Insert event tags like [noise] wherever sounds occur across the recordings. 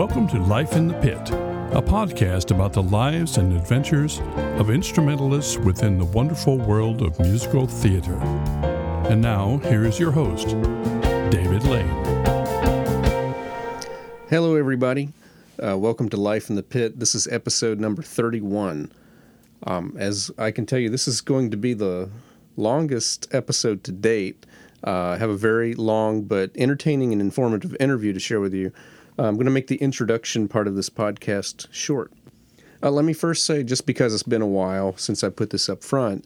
Welcome to Life in the Pit, a podcast about the lives and adventures of instrumentalists within the wonderful world of musical theater. And now, here is your host, David Lane. Hello, everybody. Uh, welcome to Life in the Pit. This is episode number 31. Um, as I can tell you, this is going to be the longest episode to date. Uh, I have a very long but entertaining and informative interview to share with you. I'm going to make the introduction part of this podcast short. Uh, let me first say, just because it's been a while since I put this up front,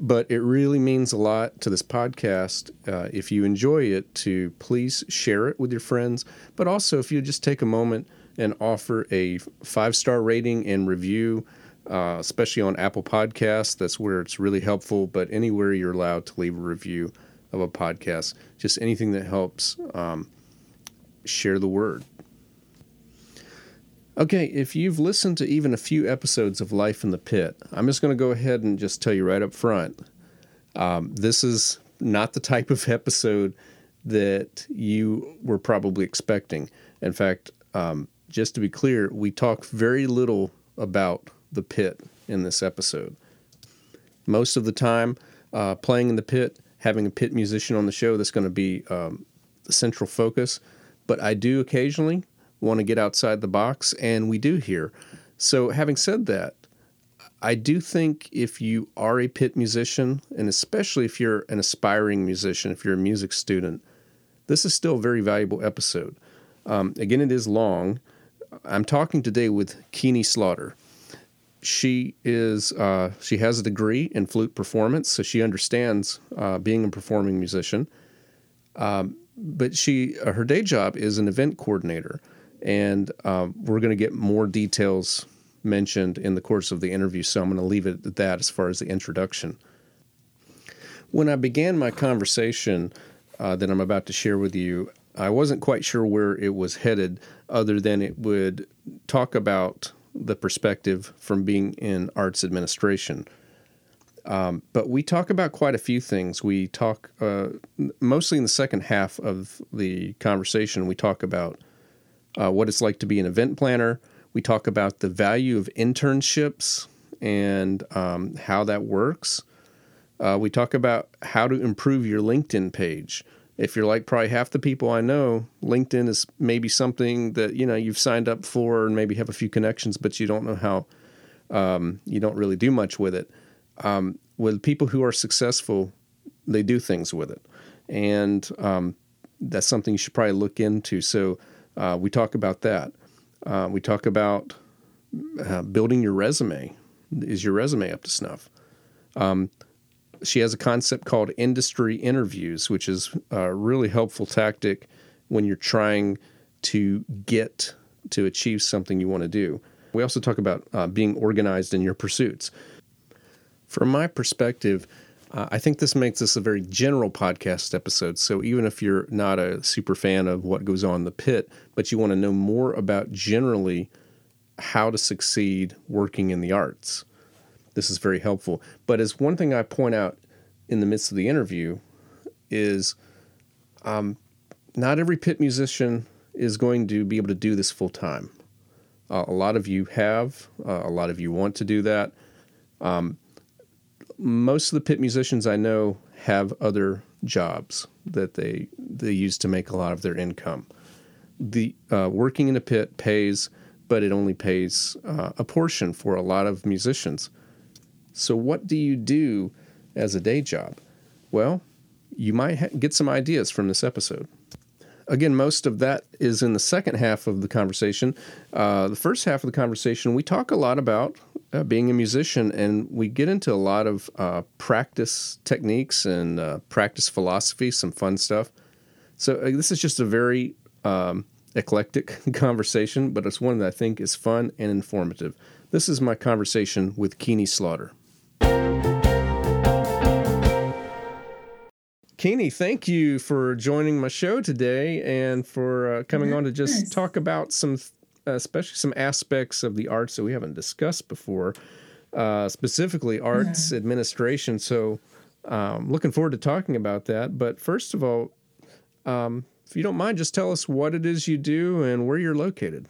but it really means a lot to this podcast. Uh, if you enjoy it, to please share it with your friends, but also if you just take a moment and offer a five star rating and review, uh, especially on Apple Podcasts. That's where it's really helpful. But anywhere you're allowed to leave a review of a podcast, just anything that helps um, share the word. Okay, if you've listened to even a few episodes of Life in the Pit, I'm just going to go ahead and just tell you right up front um, this is not the type of episode that you were probably expecting. In fact, um, just to be clear, we talk very little about the pit in this episode. Most of the time, uh, playing in the pit, having a pit musician on the show, that's going to be um, the central focus. But I do occasionally want to get outside the box, and we do here. So, having said that, I do think if you are a pit musician, and especially if you're an aspiring musician, if you're a music student, this is still a very valuable episode. Um, again, it is long. I'm talking today with Keeney Slaughter. She is uh, she has a degree in flute performance, so she understands uh, being a performing musician. Um, but she uh, her day job is an event coordinator, and um, we're going to get more details mentioned in the course of the interview. So I'm going to leave it at that as far as the introduction. When I began my conversation uh, that I'm about to share with you, I wasn't quite sure where it was headed, other than it would talk about the perspective from being in arts administration. Um, but we talk about quite a few things. We talk uh, mostly in the second half of the conversation. We talk about uh, what it's like to be an event planner. We talk about the value of internships and um, how that works. Uh, we talk about how to improve your LinkedIn page if you're like probably half the people I know, LinkedIn is maybe something that you know you've signed up for and maybe have a few connections, but you don't know how. Um, you don't really do much with it. Um, with people who are successful, they do things with it, and um, that's something you should probably look into. So uh, we talk about that. Uh, we talk about uh, building your resume. Is your resume up to snuff? Um, she has a concept called industry interviews, which is a really helpful tactic when you're trying to get to achieve something you want to do. We also talk about uh, being organized in your pursuits. From my perspective, uh, I think this makes this a very general podcast episode. So even if you're not a super fan of what goes on in the pit, but you want to know more about generally how to succeed working in the arts, this is very helpful. But as one thing I point out in the midst of the interview is um, not every pit musician is going to be able to do this full time. Uh, a lot of you have, uh, a lot of you want to do that. Um, most of the pit musicians I know have other jobs that they they use to make a lot of their income. The uh, working in a pit pays, but it only pays uh, a portion for a lot of musicians. So, what do you do as a day job? Well, you might ha- get some ideas from this episode. Again, most of that is in the second half of the conversation. Uh, the first half of the conversation, we talk a lot about uh, being a musician, and we get into a lot of uh, practice techniques and uh, practice philosophy, some fun stuff. So, uh, this is just a very um, eclectic [laughs] conversation, but it's one that I think is fun and informative. This is my conversation with Keeney Slaughter. Keeney, thank you for joining my show today and for uh, coming on to just talk about some, especially some aspects of the arts that we haven't discussed before, uh, specifically arts yeah. administration. So, um, looking forward to talking about that. But first of all, um, if you don't mind, just tell us what it is you do and where you're located.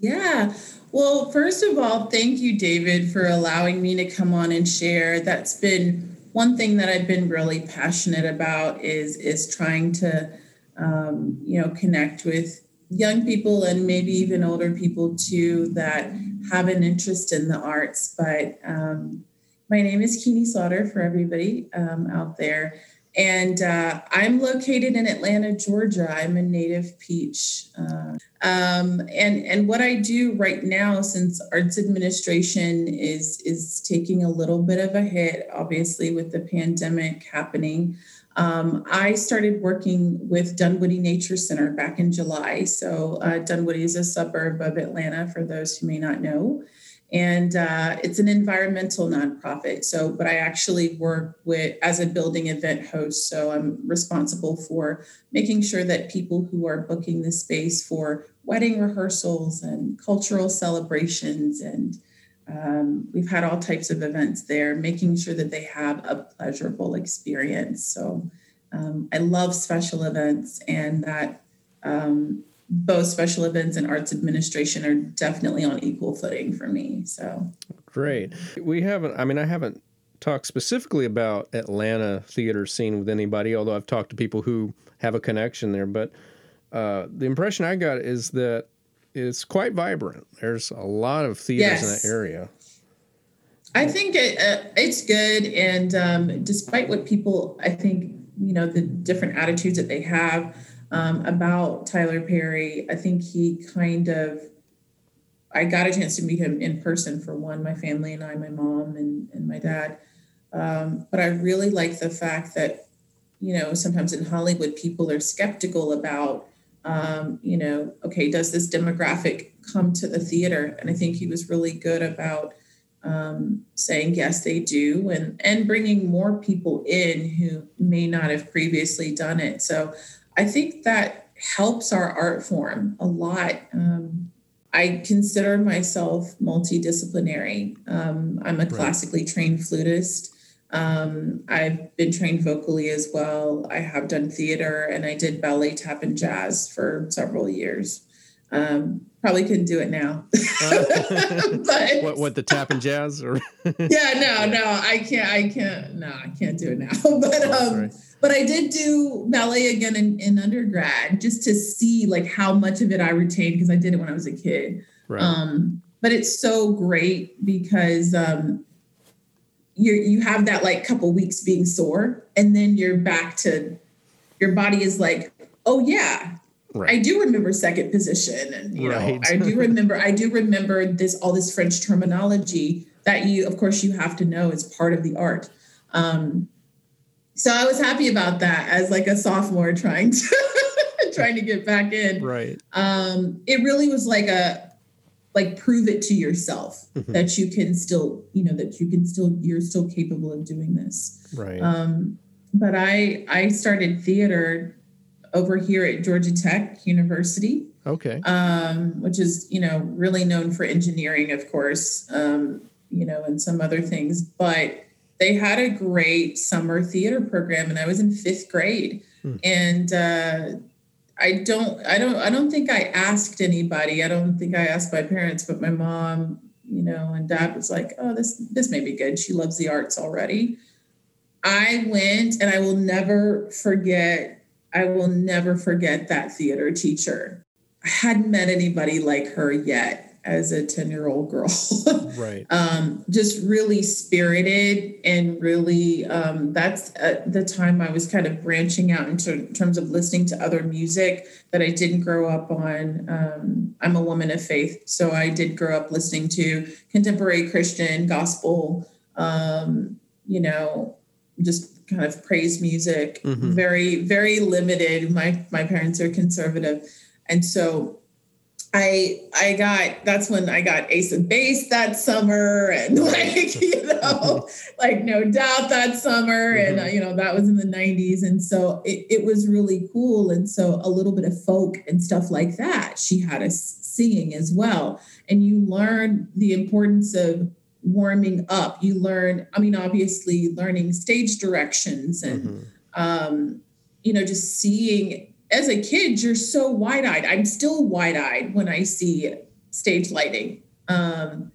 Yeah. Well, first of all, thank you, David, for allowing me to come on and share. That's been one thing that I've been really passionate about is is trying to um, you know connect with young people and maybe even older people too that have an interest in the arts. But um, my name is Keeney Slaughter for everybody um, out there. And uh, I'm located in Atlanta, Georgia. I'm a native peach. Uh, um, and, and what I do right now, since arts administration is, is taking a little bit of a hit, obviously, with the pandemic happening, um, I started working with Dunwoody Nature Center back in July. So, uh, Dunwoody is a suburb of Atlanta, for those who may not know and uh, it's an environmental nonprofit. So, but I actually work with as a building event host. So I'm responsible for making sure that people who are booking the space for wedding rehearsals and cultural celebrations and um, we've had all types of events there, making sure that they have a pleasurable experience. So um, I love special events, and that um, both special events and arts administration are definitely on equal footing for me. So great. We haven't, I mean, I haven't talked specifically about Atlanta theater scene with anybody, although I've talked to people who have a connection there. But uh, the impression I got is that it's quite vibrant. There's a lot of theaters yes. in that area. I think it, uh, it's good. And um, despite what people, I think, you know, the different attitudes that they have, um, about Tyler Perry. I think he kind of, I got a chance to meet him in person for one, my family and I, my mom and, and my dad. Um, but I really like the fact that, you know, sometimes in Hollywood, people are skeptical about, um, you know, okay, does this demographic come to the theater? And I think he was really good about um, saying yes, they do, and and bringing more people in who may not have previously done it. So I think that helps our art form a lot. Um, I consider myself multidisciplinary. Um, I'm a right. classically trained flutist. Um, I've been trained vocally as well. I have done theater and I did ballet, tap, and jazz for several years. Um, probably couldn't do it now. [laughs] [laughs] but, what, what the tap and jazz or? [laughs] yeah, no, no, I can't. I can't. No, I can't do it now. but um, but I did do ballet again in, in undergrad just to see like how much of it I retained because I did it when I was a kid. Right. Um, but it's so great because um, you you have that like couple weeks being sore, and then you're back to your body is like, oh yeah, Right. I do remember second position, and you right. know, I do [laughs] remember. I do remember this all this French terminology that you, of course, you have to know as part of the art. Um, so I was happy about that as like a sophomore trying to [laughs] trying to get back in. Right. Um, it really was like a like prove it to yourself mm-hmm. that you can still, you know, that you can still you're still capable of doing this. Right. Um, but I I started theater over here at Georgia Tech University. Okay. Um, which is, you know, really known for engineering, of course, um, you know, and some other things. But they had a great summer theater program, and I was in fifth grade. Hmm. And uh, I don't, I don't, I don't think I asked anybody. I don't think I asked my parents, but my mom, you know, and dad was like, "Oh, this, this may be good. She loves the arts already." I went, and I will never forget I will never forget that theater teacher. I hadn't met anybody like her yet as a 10 year old girl. [laughs] right. Um, just really spirited and really, um, that's at the time I was kind of branching out into in terms of listening to other music that I didn't grow up on. Um, I'm a woman of faith, so I did grow up listening to contemporary Christian gospel, um, you know, just kind of praise music, mm-hmm. very, very limited. My my parents are conservative. And so I I got that's when I got Ace of Base that summer and [laughs] like you know [laughs] like no doubt that summer. Mm-hmm. and uh, you know that was in the 90s and so it, it was really cool. And so a little bit of folk and stuff like that she had us singing as well. And you learn the importance of warming up. You learn i mean obviously learning stage directions and mm-hmm. um, you know just seeing as a kid you're so wide-eyed i'm still wide-eyed when i see stage lighting. Um,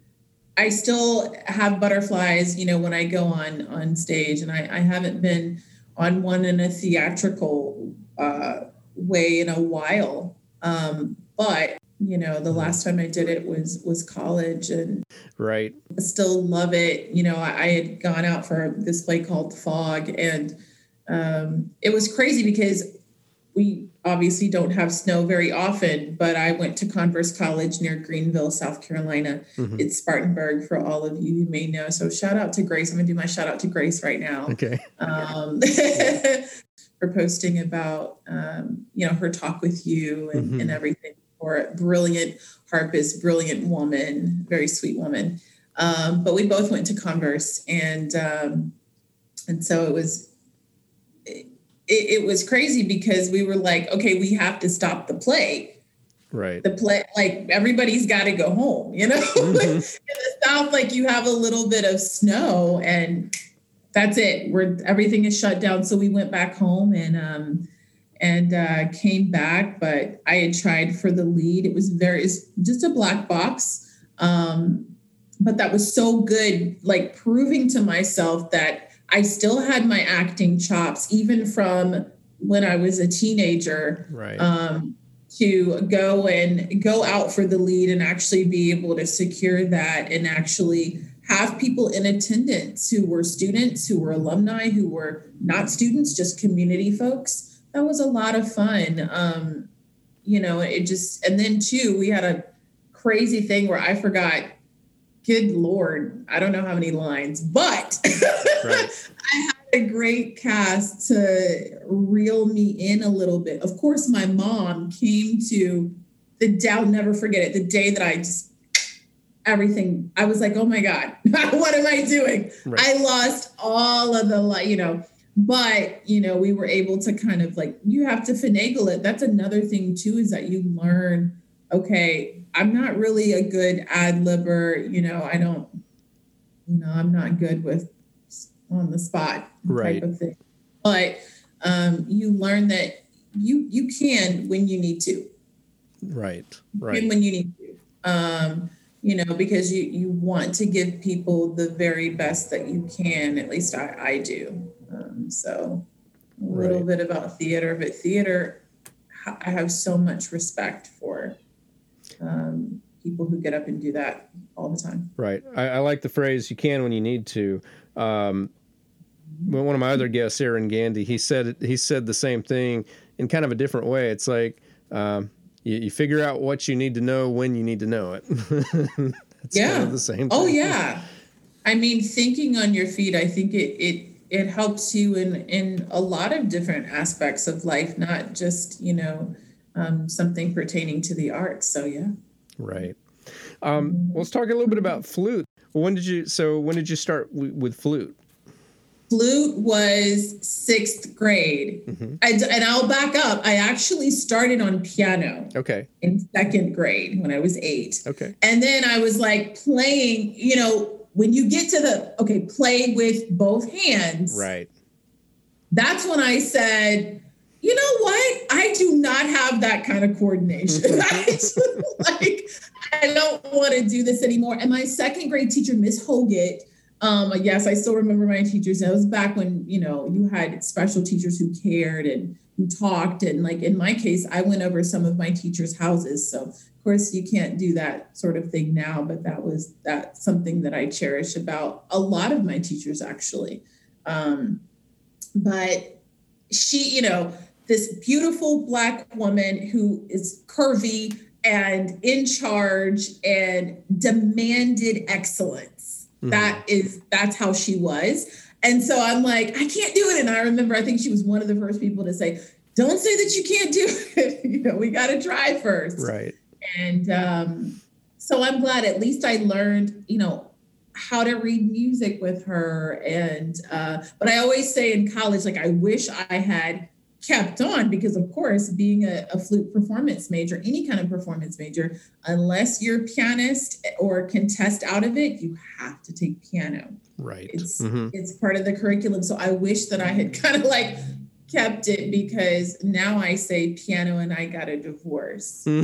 I still have butterflies, you know, when I go on on stage, and I, I haven't been on one in a theatrical uh, way in a while. Um, but you know, the last time I did it was was college, and right, I still love it. You know, I, I had gone out for this play called Fog, and um, it was crazy because we obviously don't have snow very often, but I went to Converse College near Greenville, South Carolina. Mm-hmm. It's Spartanburg for all of you who may know. So shout out to Grace. I'm gonna do my shout out to Grace right now. Okay. Um, [laughs] for posting about um, you know her talk with you and, mm-hmm. and everything. For brilliant harpist, brilliant woman, very sweet woman. Um, but we both went to Converse, and um, and so it was it, it was crazy because we were like, okay, we have to stop the play right. The play like everybody's got to go home you know? [laughs] Mm-hmm. in the south like you have a little bit of snow and that's it. We're everything is shut down. So we went back home and um and uh came back but i had tried for the lead. It was very it's just a black box. Um but that was so good like proving to myself that I still had my acting chops, even from when I was a teenager. Right. Um, to go and go out for the lead and actually be able to secure that and actually have people in attendance who were students, who were alumni, who were not students, just community folks. That was a lot of fun. Um, you know, it just, and then too, we had a crazy thing where I forgot good lord i don't know how many lines but right. [laughs] i had a great cast to reel me in a little bit of course my mom came to the day i'll never forget it the day that i just everything i was like oh my god [laughs] what am i doing right. i lost all of the light, you know but you know we were able to kind of like you have to finagle it that's another thing too is that you learn okay I'm not really a good ad libber. You know, I don't, you know, I'm not good with on the spot right. type of thing. But um, you learn that you you can when you need to. Right. Right. when you need to. Um, you know, because you you want to give people the very best that you can. At least I, I do. Um, so a little right. bit about theater, but theater, I have so much respect for um, people who get up and do that all the time. Right. I, I like the phrase "you can when you need to." Um, one of my other guests, Aaron Gandy, he said he said the same thing in kind of a different way. It's like um, you, you, figure out what you need to know when you need to know it. [laughs] yeah. Kind of the same. Oh, thing. Oh yeah. I mean, thinking on your feet, I think it it it helps you in in a lot of different aspects of life, not just you know um, something pertaining to the arts. So yeah. Right. Um, let's talk a little bit about flute. When did you? So when did you start w- with flute? Flute was sixth grade, mm-hmm. I, and I'll back up. I actually started on piano. Okay. In second grade when I was eight. Okay. And then I was like playing. You know, when you get to the okay, play with both hands. Right. That's when I said, you know what? I do not have that kind of coordination. [laughs] I [laughs] like, I don't want to do this anymore. And my second grade teacher, Miss Hoget, um, yes, I still remember my teachers. That was back when, you know, you had special teachers who cared and who talked. And like in my case, I went over some of my teachers' houses. So of course you can't do that sort of thing now, but that was that something that I cherish about a lot of my teachers actually. Um, but she, you know, this beautiful black woman who is curvy and in charge and demanded excellence. Mm-hmm. That is that's how she was. And so I'm like, I can't do it. And I remember I think she was one of the first people to say, don't say that you can't do it. [laughs] you know, we got to try first. Right. And um, so I'm glad at least I learned, you know, how to read music with her. And uh, but I always say in college, like I wish I had kept on because of course being a, a, flute performance major any kind of performance major unless you're a pianist or can test out of it you have to take piano right it's mm-hmm. it's part of the curriculum so i wish that i had [laughs] kind of like kept it because now i say piano and i got a divorce [laughs]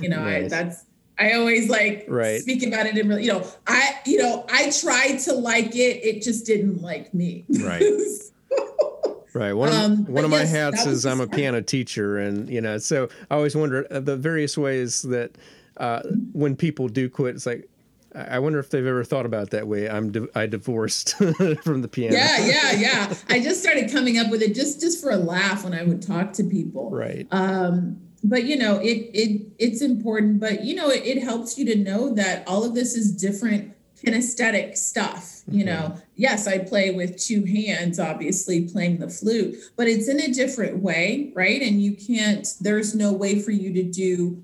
You know, Nice. I that's I always like Right. speak about it in really, you know, I you know, I tried to like it, it just didn't like me. Right. [laughs] Right. One of, Um, one of my hats is I'm a piano teacher, and you know, so I always wonder uh, the various ways that uh, when people do quit, it's like I wonder if they've ever thought about that way. I'm di- I divorced [laughs] from the piano. yeah, yeah, [laughs] yeah. I just started coming up with it just just for a laugh when I would talk to people. Right. um but you know it it it's important but you know it, it helps you to know that all of this is different kinesthetic stuff you know yes i play with two hands obviously playing the flute but it's in a different way right and you can't there's no way for you to do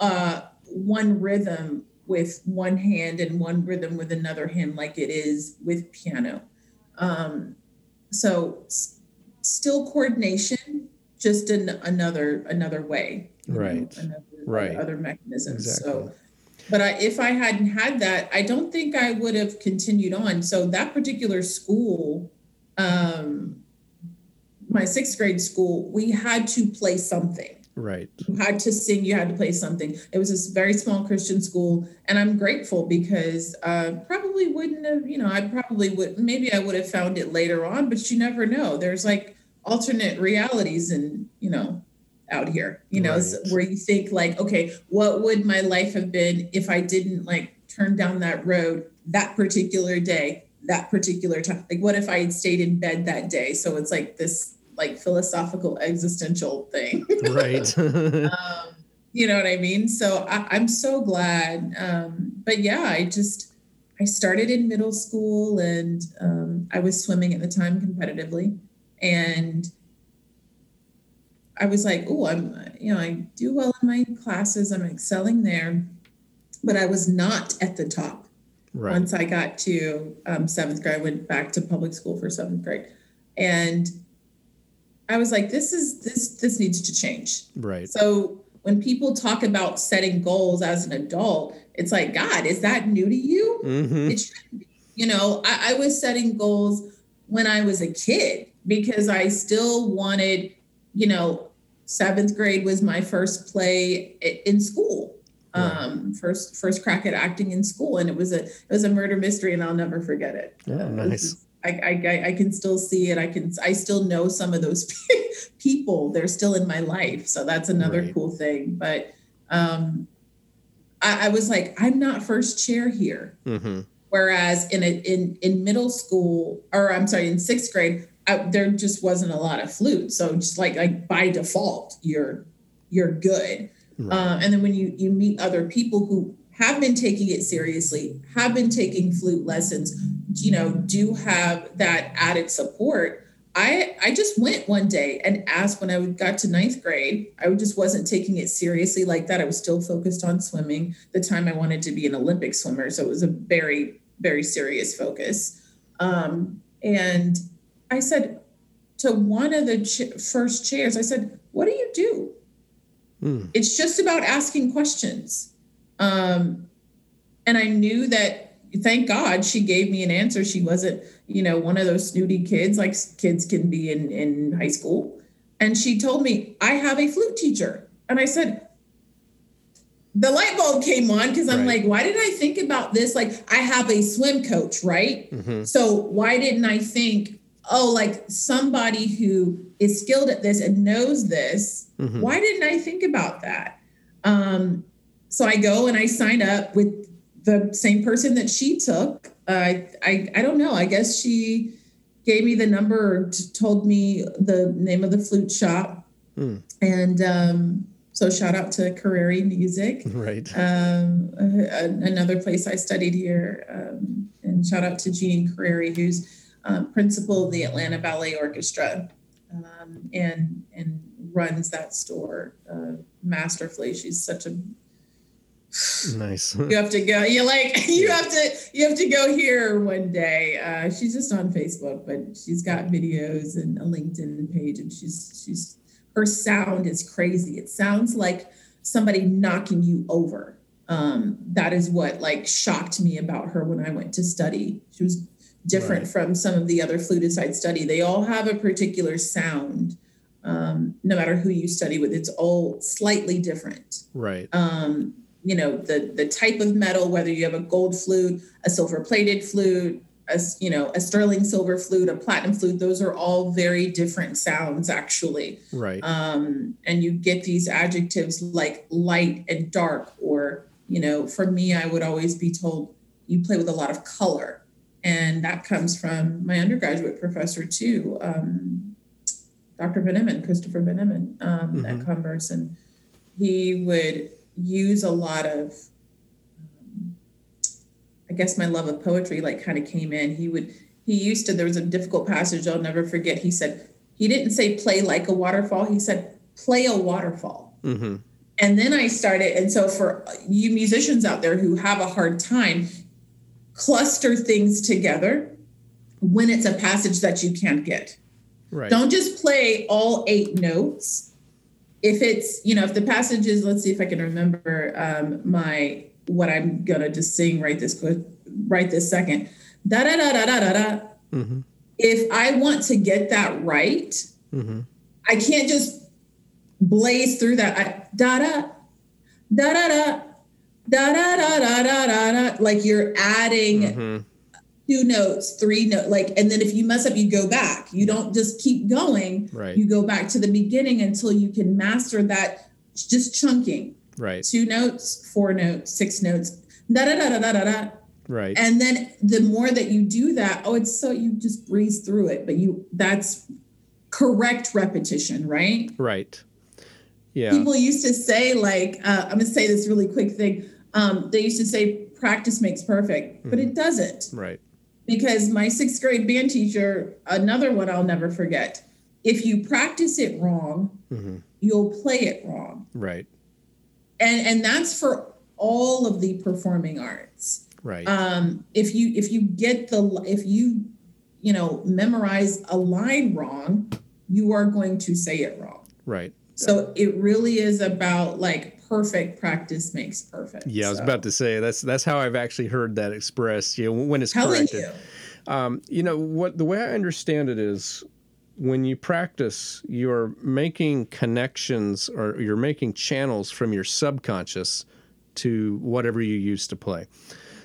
uh one rhythm with one hand and one rhythm with another hand like it is with piano um so s- still coordination just in another another way you know, Right. another, Right. other mechanisms Exactly. so but I, if i hadn't had that i don't think i would have continued on. So that particular school um my sixth grade school we had to play something. Right. you had to sing you had to play something. It was this very small christian school and i'm grateful because uh probably wouldn't have you know i probably would maybe i would have found it later on but you never know. There's like alternate realities and you know out here you know Right. where you think like okay what would my life have been if i didn't like turn down that road that particular day that particular time like what if i had stayed in bed that day so it's like this like philosophical existential thing [laughs] Right. um, you know what I mean? So I, I'm so glad. Um, but yeah, I just I started in middle school and um, I was swimming at the time competitively, and I was like, oh, I'm you know I do well in my classes. I'm excelling there, but I was not at the top right. once I got to um, seventh grade, I went back to public school for seventh grade, and I was like, "This is this this needs to change." Right. So when people talk about setting goals as an adult, it's like, God, is that new to you? hmm It shouldn't be. You know, I, I was setting goals when I was a kid because I still wanted, you know, seventh grade was my first play in school. Um, first first crack at acting in school, and it was a it was a murder mystery, and I'll never forget it. Uh, nice. is- I, I I- can still see it. I can I still know some of those [laughs] people. They're still in my life, so that's another Right. cool thing. But um, I, I was like, I'm not first chair here. hmm Whereas in a, in in middle school, or I'm sorry, in sixth grade, I, there just wasn't a lot of flute. So just like like by default, you're you're good. Right. Uh, and then when you you meet other people who have been taking it seriously, have been taking flute lessons, you know, do have that added support. I I just went one day and asked when I got to ninth grade. I just wasn't taking it seriously like that. I was still focused on swimming. The time I wanted to be an Olympic swimmer, so it was a very very serious focus. Um, and I said to one of the ch- first chairs, I said, "What do you do?" Mm. it's just about asking questions. Um and i knew that thank god she gave me an answer. She wasn't you know one of those snooty kids like kids can be in in high school. And she told me i have a flute teacher. And i said the light bulb came on because i'm Right. like why did i think about this? Like i have a swim coach right? Hmm so why didn't I think, oh, like somebody who is skilled at this and knows this, hmm why didn't I think about that? Um, so I go and I sign up with the same person that she took. Uh, I I don't know. I guess she gave me the number or t- told me the name of the flute shop, Hmm. and um, so shout out to Carreri Music [laughs] Right. um, a- another place I studied here. Um, and shout out to Jeannie Carreri, who's um, principal of the Atlanta Ballet Orchestra um, and and runs that store uh, masterfully. She's such a Nice. you have to go. You like [laughs] you have to you have to go here one day. Uh, she's just on Facebook, but she's got videos and a LinkedIn page, and she's she's her sound is crazy. It sounds like somebody knocking you over. Um, that is what like shocked me about her when I went to study. She was different Right. from some of the other flutists I'd study. They all have a particular sound. um, no matter who you study with, it's all slightly different. Right. Um, you know, the the type of metal, whether you have a gold flute, a silver plated flute, a you know a sterling silver flute, a platinum flute, those are all very different sounds actually. Right. Um, and you get these adjectives like light and dark, or you know, for me, I would always be told you play with a lot of color, and that comes from my undergraduate professor too. Um, Dr. Van Christopher Van um, mm-hmm. at Converse, and he would use a lot of um, I guess my love of poetry like kind of came in. He would he used to there was a difficult passage I'll never forget. He said he didn't say play like a waterfall. He said play a waterfall. Mm-hmm. And then I started, and so for you musicians out there who have a hard time, cluster things together when it's a passage that you can't get. Right. Don't just play all eight notes. If it's, you know, if the passage is, let's see if I can remember um, my what I'm gonna just sing right this right this second. Da da da da da da da. Mm-hmm. If I want to get that right, mm-hmm. I can't just blaze through that. I, da da da da da da da da da da da. Like you're adding. Mm-hmm two notes, three notes, like, and then if you mess up, you go back. You don't just keep going. Right. You go back to the beginning until you can master that just chunking. Right. Two notes, four notes, six notes, da da da da da da. Right. And then the more that you do that, oh, it's so you just breeze through it, but you that's correct repetition, right? Right. Yeah. People used to say, like, uh, I'm gonna say this really quick thing. Um, they used to say practice makes perfect, but mm-hmm. it doesn't. Right because my sixth grade band teacher, another one I'll never forget, if you practice it wrong, mm-hmm. you'll play it wrong. Right. And and that's for all of the performing arts. Right. Um, if you if you get the if you you know memorize a line wrong, you are going to say it wrong. Right. So it really is about like perfect practice makes perfect. Yeah, I was about to say that's that's how I've actually heard that expressed. You know, when it's Telling corrected. You. Um, you know what the way I understand it is when you practice, you're making connections or you're making channels from your subconscious to whatever you used to play.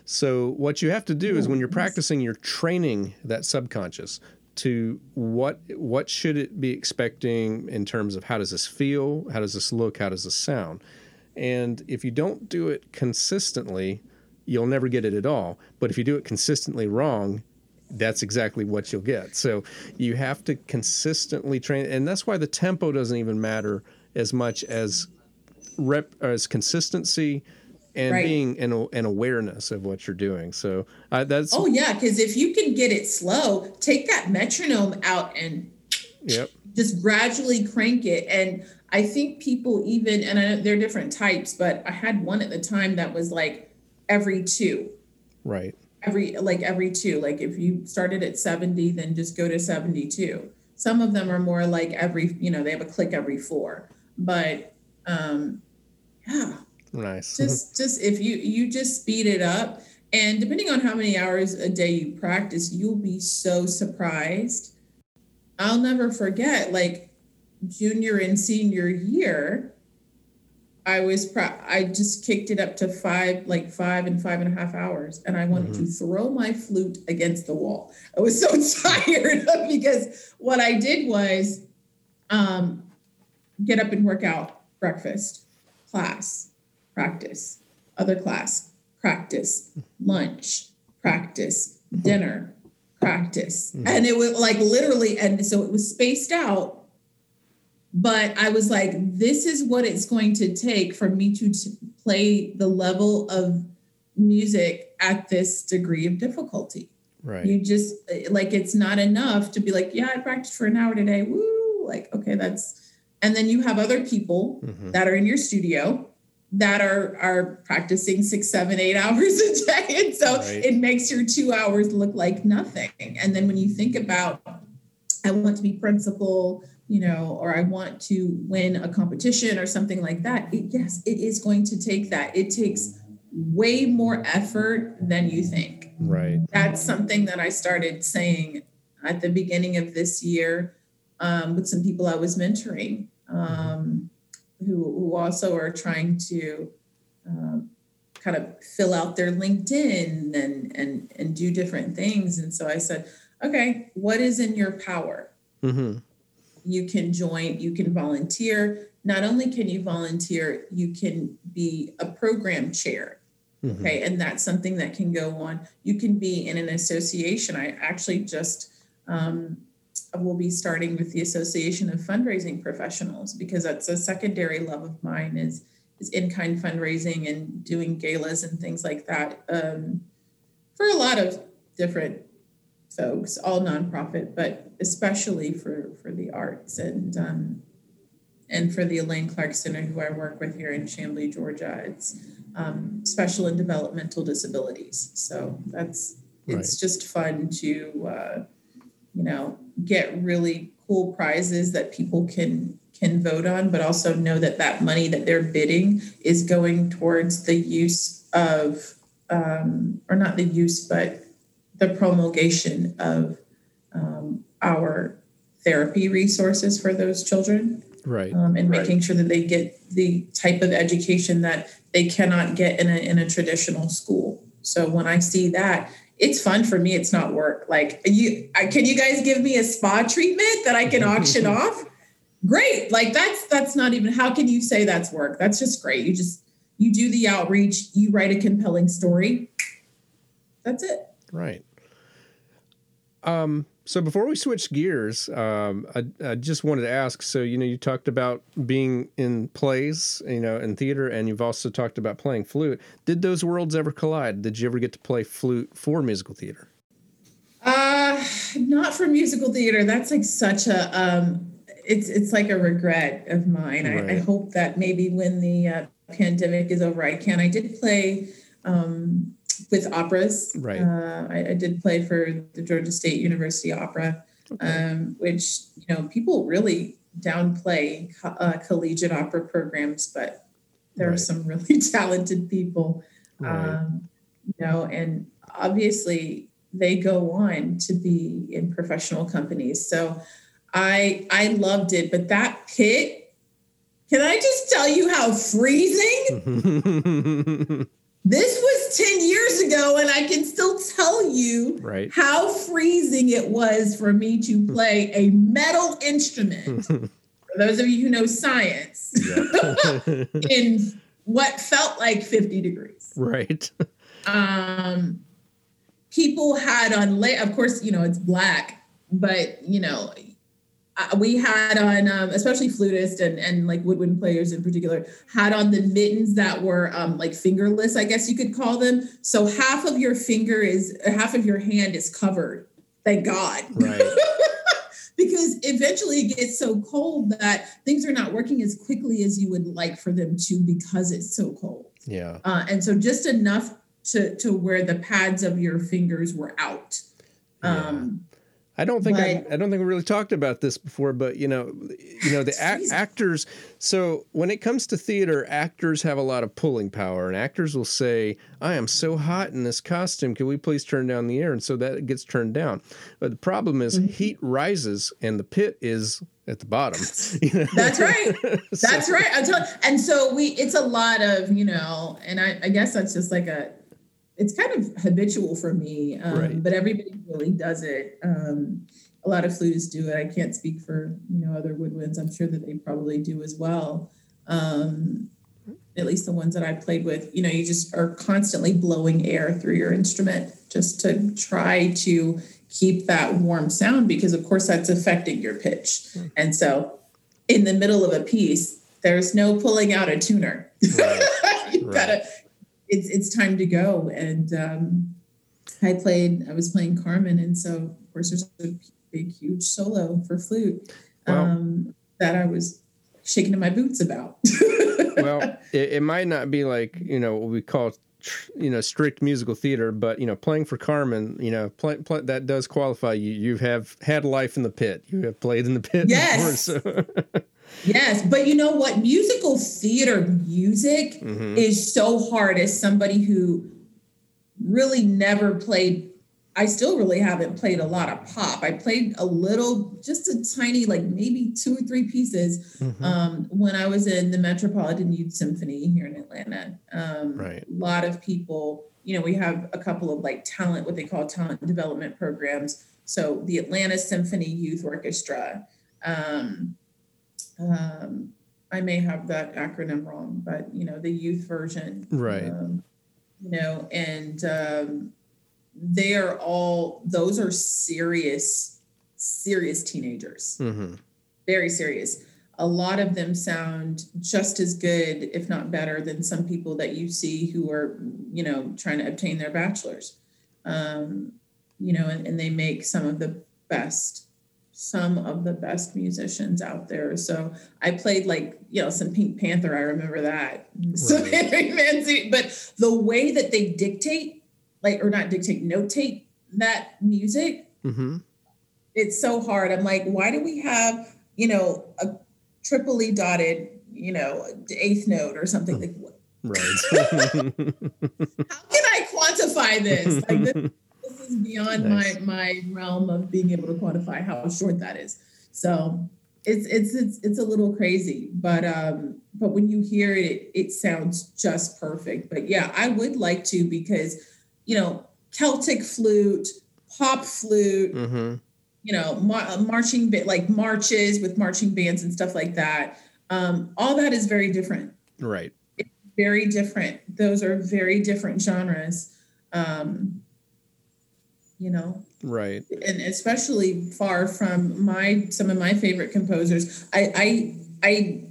So what you have to do is when you're practicing, you're training that subconscious to what what should it be expecting in terms of how does this feel, how does this look, how does this sound and if you don't do it consistently, you'll never get it at all. But if you do it consistently wrong, that's exactly what you'll get. So you have to consistently train, and that's why the tempo doesn't even matter as much as rep as consistency and right. being an, an awareness of what you're doing. So uh, that's oh yeah, because if you can get it slow, take that metronome out and yep. just gradually crank it. And I think people even, and I know they're different types, but I had one at the time that was like every two. Right. Every, like every two. Like if you started at 70, then just go to 72. Some of them are more like every, you know, they have a click every four. But um yeah. Nice. [laughs] Just just if you you just speed it up and depending on how many hours a day you practice, you'll be so surprised. I'll never forget like junior and senior year, I was pro- I just kicked it up to five, like five and five and a half hours, and I wanted mm-hmm. to throw my flute against the wall. I was so [laughs] tired because what I did was um, get up and work out, breakfast, class, practice, other class, practice, lunch, practice, dinner, practice, mm-hmm. and it was like literally, and so it was spaced out but I was like, this is what it's going to take for me to t- play the level of music at this degree of difficulty. Right. You just like it's not enough to be like, yeah, I practiced for an hour today. Woo! Like, okay, that's and then you have other people mm-hmm. that are in your studio that are are practicing six, seven, eight [laughs] hours a day. And so right. it makes your two hours look like nothing. And then when you think about I want to be principal, you know, or I want to win a competition or something like that, it, yes, it is going to take that. It takes way more effort than you think. Right. That's something that I started saying at the beginning of this year. um, with some people I was mentoring um, who, who also are trying to um, kind of fill out their LinkedIn and, and, and do different things. And so I said, okay, what is in your power? Mm-hmm. You can join, you can volunteer. Not only can you volunteer, you can be a program chair. Mm-hmm. Okay. And that's something that can go on. You can be in an association. I actually just um, will be starting with the Association of Fundraising Professionals because that's a secondary love of mine is is in-kind fundraising and doing galas and things like that um, for a lot of different folks, all nonprofit, but especially for for the arts and um, and for the Elaine Clark Center, who I work with here in Chamblee, Georgia. It's um, special and developmental disabilities. So that's it's right. just fun to uh, you know get really cool prizes that people can can vote on, but also know that that money that they're bidding is going towards the use of, um, or not the use, but the promulgation of um, our therapy resources for those children. Right. Um, and right. making sure that they get the type of education that they cannot get in a, in a traditional school. So when I see that, it's fun for me. It's not work. Like you, I, can you guys give me a spa treatment that I can auction [laughs] off? Great. Like that's that's not even. How can you say that's work? That's just great. You just you do the outreach. You write a compelling story. That's it. Right. Um, so before we switch gears, um, I, I, just wanted to ask. So you know, you talked about being in plays, you know, in theater, and you've also talked about playing flute. Did those worlds ever collide? Did you ever get to play flute for musical theater? Uh, not for musical theater. That's like such a um, it's it's like a regret of mine. Right. I, I, hope that maybe when the uh, pandemic is over, I can. I did play. Um, with operas. Right. Uh, I, I, did play for the Georgia State University Opera, okay. um, which you know people really downplay co- uh, collegiate opera programs, but there right. are some really [laughs] talented people. Right. Um, you know, and obviously they go on to be in professional companies. So I I loved it, but that pit. Can I just tell you how freezing? [laughs] This was 10 years ago, and I can still tell you right. how freezing it was for me to play a metal instrument. for those of you who know science, [laughs] in what felt like 50 degrees. Right. Um, people had on, of course, you know, it's black, but, you know, uh, we had on um, especially flutist and, and like woodwind players in particular had on the mittens that were um, like fingerless i guess you could call them. So half of your finger is half of your hand is covered. Thank god. Right. [laughs] Because eventually it gets so cold that things are not working as quickly as you would like for them to because it's so cold. Yeah. Uh, and so just enough to to where the pads of your fingers were out. Yeah. I don't think I, I don't think we really talked about this before, but you know, you know the a- actors. So when it comes to theater, actors have a lot of pulling power, and actors will say, "I am so hot in this costume. Can we please turn down the air?" And so that gets turned down. But the problem is, mm-hmm. heat rises, and the pit is at the bottom. [laughs] You know? That's right. [laughs] That's so. right. I'm telling. And so we, it's a lot of you know, and I, I guess that's just like a it's kind of habitual for me, um, right. but everybody really does it. Um, a lot of flutists do it. I can't speak for you know other woodwinds. I'm sure that they probably do as well. Um, at least the ones that I played with, you know, you just are constantly blowing air through your instrument just to try to keep that warm sound because of course that's affecting your pitch. Hmm. And so in the middle of a piece, there's no pulling out a tuner. [laughs] Right. you right. gotta it's it's time to go. And um, I played, I was playing Carmen, and so of course there's a big, huge solo for flute wow. um, that I was shaking in my boots about. [laughs] well, it, it, might not be like you know what we call you know strict musical theater, but you know playing for Carmen, you know play, play, that does qualify you. You have had life in the pit. You have played in the pit. Yes. Before, so. [laughs] Yes, but you know what? Musical theater music mm-hmm. is so hard as somebody who really never played I still really haven't played a lot of pop. I played a little, just a tiny, like maybe two or three pieces mm-hmm. um, when I was in the Metropolitan Youth Symphony here in Atlanta. Um, right. A lot of people, you know, we have a couple of like talent, what they call talent development programs. So the Atlanta Symphony Youth Orchestra. Um, um, I may have that acronym wrong, but you know, the youth version. Right. Um, you know, and um, they are all those are serious serious teenagers mm-hmm. very serious a lot of them sound just as good if not better than some people that you see who are you know trying to obtain their bachelors um, you know and, and they make some of the best some of the best musicians out there. So I played like, you know, some Pink Panther. I remember that. Right. So very fancy. But the way that they dictate like or not dictate notate that music mm-hmm. it's so hard i'm like why do we have you know a triply dotted you know eighth note or something like right [laughs] how can i quantify this like this [laughs] is beyond nice. my my realm of being able to quantify how short that is so it's it's it's it's a little crazy but um but when you hear it it sounds just perfect but yeah i would like to because you know, Celtic flute, pop flute, mm-hmm. you know, mar- marching bit like marches with marching bands and stuff like that. Um, all that is very different. Right. It's very different. Those are very different genres. Um, you know. Right. And especially far from my some of my favorite composers. I I I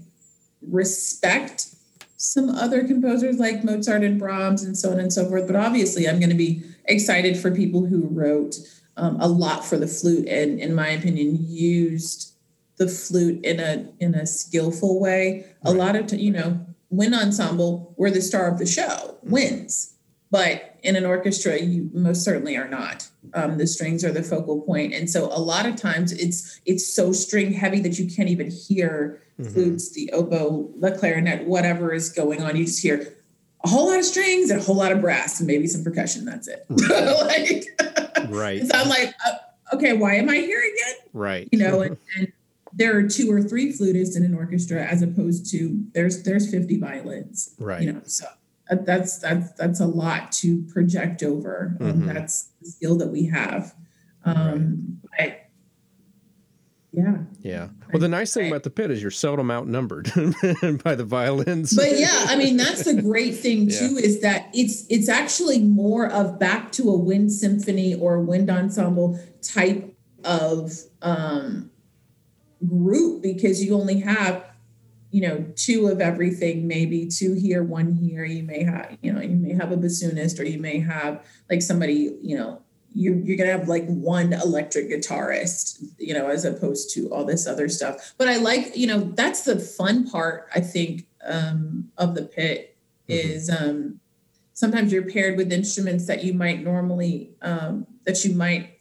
respect some other composers like Mozart and Brahms and so on and so forth. But obviously, I'm going to be excited for people who wrote um, a lot for the flute and, in my opinion, used the flute in a in a skillful way. Right. A lot of you know, wind ensemble, we're the star of the show, wins, but in an orchestra, you most certainly are not. Um, the strings are the focal point, and so a lot of times it's it's so string heavy that you can't even hear mm-hmm. flutes, the oboe, the clarinet, whatever is going on. You just hear a whole lot of strings and a whole lot of brass and maybe some percussion. That's it. Right. [laughs] like, right. So I'm like, uh, okay, why am I here again? Right. You know, and, and there are two or three flutists in an orchestra as opposed to there's there's 50 violins. Right. You know, so that's that's that's a lot to project over. Mm-hmm. that's the skill that we have. Um, right. Yeah. Yeah. Well, the nice thing about the pit is you're seldom outnumbered [laughs] by the violins. But yeah, I mean that's the great thing [laughs] too yeah. is that it's it's actually more of back to a wind symphony or wind ensemble type of um, group because you only have you know two of everything maybe two here one here you may have you know you may have a bassoonist or you may have like somebody you know you're, you're going to have like one electric guitarist, you know, as opposed to all this other stuff. But I like, you know, that's the fun part, I think, um, of the pit mm-hmm. is um, sometimes you're paired with instruments that you might normally, um, that you might,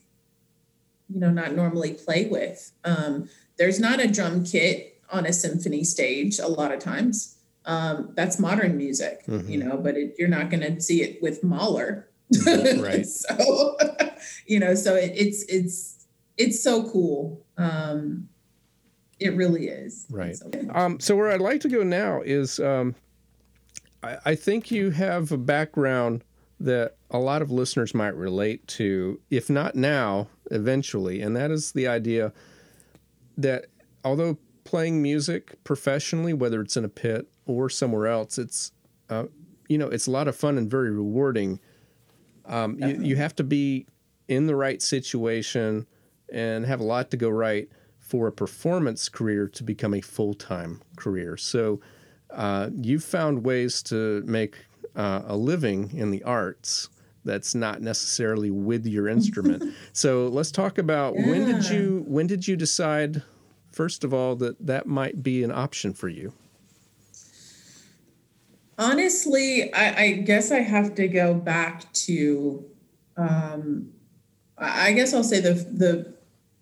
you know, not normally play with. Um, there's not a drum kit on a symphony stage a lot of times. Um, that's modern music, mm-hmm. you know, but it, you're not going to see it with Mahler right. [laughs] so, you know, so it, it's it's it's so cool. Um, it really is. Right. So, um, so where I'd like to go now is, um, I, I think you have a background that a lot of listeners might relate to, if not now, eventually, and that is the idea that although playing music professionally, whether it's in a pit or somewhere else, it's uh, you know it's a lot of fun and very rewarding um, you, you have to be in the right situation and have a lot to go right for a performance career to become a full time career. So uh, you've found ways to make uh, a living in the arts that's not necessarily with your instrument. [laughs] so let's talk about yeah. when did you when did you decide first of all that that might be an option for you? Honestly, I, I, guess I have to go back to. Um, I guess I'll say the the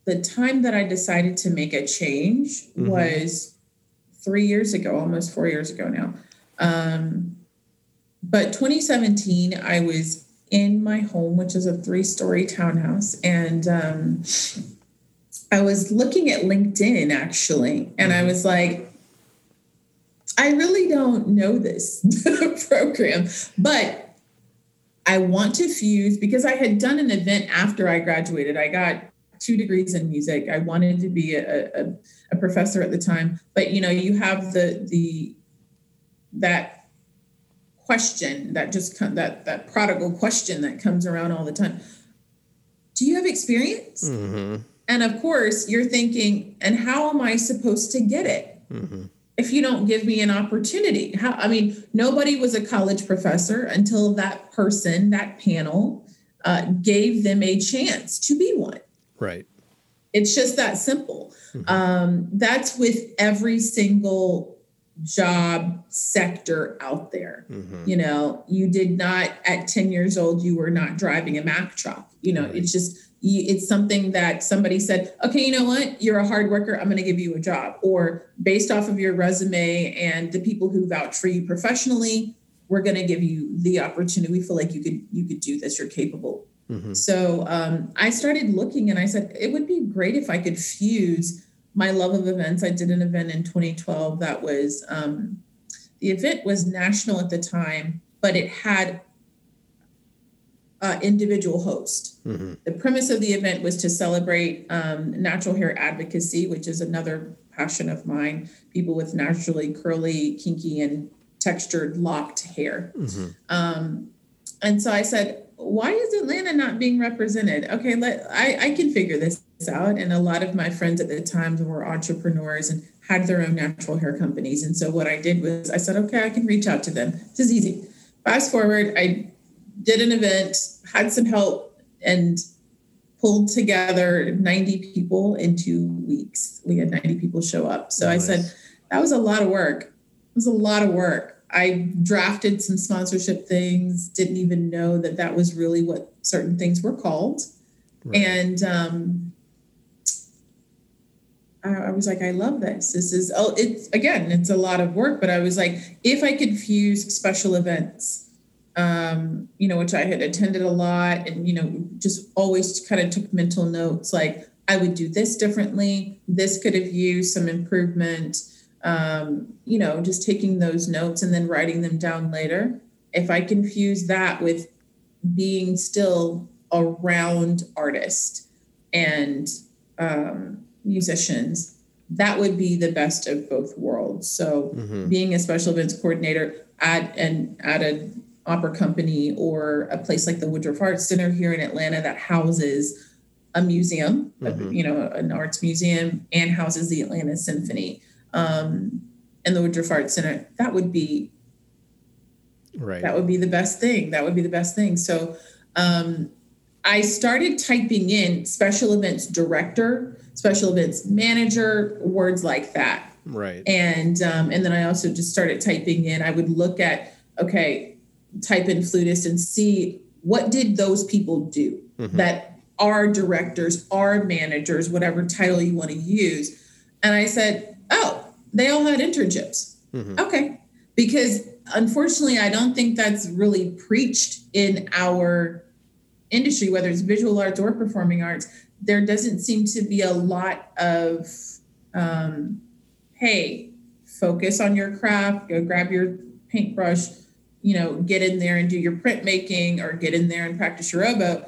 the time that I decided to make a change mm-hmm. was three years ago, almost four years ago now. Um, but 2017, I was in my home, which is a three story townhouse. And um, I was looking at LinkedIn actually, and I was like, I really don't know this [laughs] program, but I want to fuse because I had done an event after I graduated. I got two degrees in music. I wanted to be a, a, a professor at the time, but you know, you have the the that question that just that that prodigal question that comes around all the time. Do you have experience? Mm-hmm. And of course, you're thinking, and how am I supposed to get it? Mm-hmm. If you don't give me an opportunity, how I mean, nobody was a college professor until that person, that panel, uh, gave them a chance to be one. Right. It's just that simple. Mm-hmm. Um, that's with every single job sector out there. Mm-hmm. You know, you did not at 10 years old, you were not driving a Mack truck. You know, right. it's just, it's something that somebody said, okay, you know what? You're a hard worker. I'm going to give you a job. Or based off of your resume and the people who vouch for you professionally, we're going to give you the opportunity. We feel like you could, you could do this. You're capable. Mm-hmm. So um, I started looking and I said, it would be great if I could fuse my love of events. I did an event in 2012 that was, um, the event was national at the time, but it had uh, individual host. Mm-hmm. The premise of the event was to celebrate um, natural hair advocacy, which is another passion of mine. People with naturally curly, kinky, and textured locked hair. Mm-hmm. Um, and so I said, why is Atlanta not being represented? Okay, let I, I can figure this out. And a lot of my friends at the time were entrepreneurs and had their own natural hair companies. And so what I did was I said, okay, I can reach out to them. This is easy. Fast forward, I did an event, had some help, and pulled together 90 people in two weeks. We had 90 people show up. So nice. I said, that was a lot of work. It was a lot of work. I drafted some sponsorship things, didn't even know that that was really what certain things were called. Right. And um, I, I was like, I love this. This is, oh, it's again, it's a lot of work, but I was like, if I could fuse special events, um, you know, which I had attended a lot and, you know, just always kind of took mental notes like, I would do this differently. This could have used some improvement um, you know, just taking those notes and then writing them down later. If I confuse that with being still a round artist and um, musicians, that would be the best of both worlds. So, mm-hmm. being a special events coordinator at an at an opera company or a place like the Woodruff Arts Center here in Atlanta that houses a museum, mm-hmm. you know, an arts museum, and houses the Atlanta Symphony um, and the Woodruff Arts Center, that would be right. That would be the best thing. That would be the best thing. So um, I started typing in special events director, special events manager, words like that. Right. And um, and then I also just started typing in. I would look at okay, type in flutist and see what did those people do mm-hmm. that are directors, are managers, whatever title you want to use. And I said, oh, they all had internships. Mm-hmm. Okay. Because unfortunately, I don't think that's really preached in our industry, whether it's visual arts or performing arts. There doesn't seem to be a lot of, um, hey, focus on your craft, go grab your paintbrush, you know, get in there and do your printmaking or get in there and practice your oboe.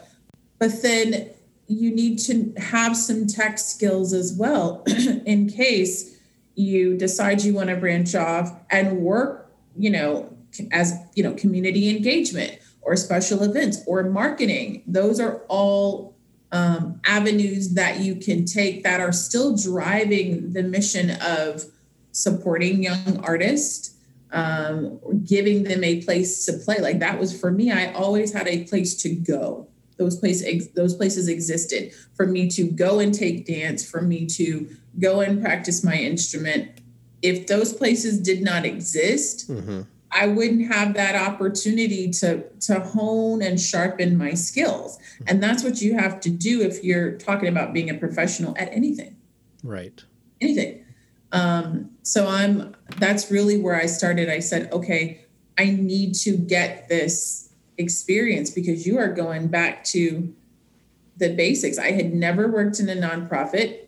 But then you need to have some tech skills as well [clears throat] in case you decide you want to branch off and work, you know, as, you know, community engagement or special events or marketing. Those are all um, avenues that you can take that are still driving the mission of supporting young artists, um, giving them a place to play. Like that was for me, I always had a place to go. Those places, those places existed for me to go and take dance, for me to go and practice my instrument. If those places did not exist, mm-hmm. I wouldn't have that opportunity to to hone and sharpen my skills. And that's what you have to do if you're talking about being a professional at anything. Right. Anything. Um, so I'm that's really where I started. I said, okay, I need to get this experience because you are going back to the basics. I had never worked in a nonprofit,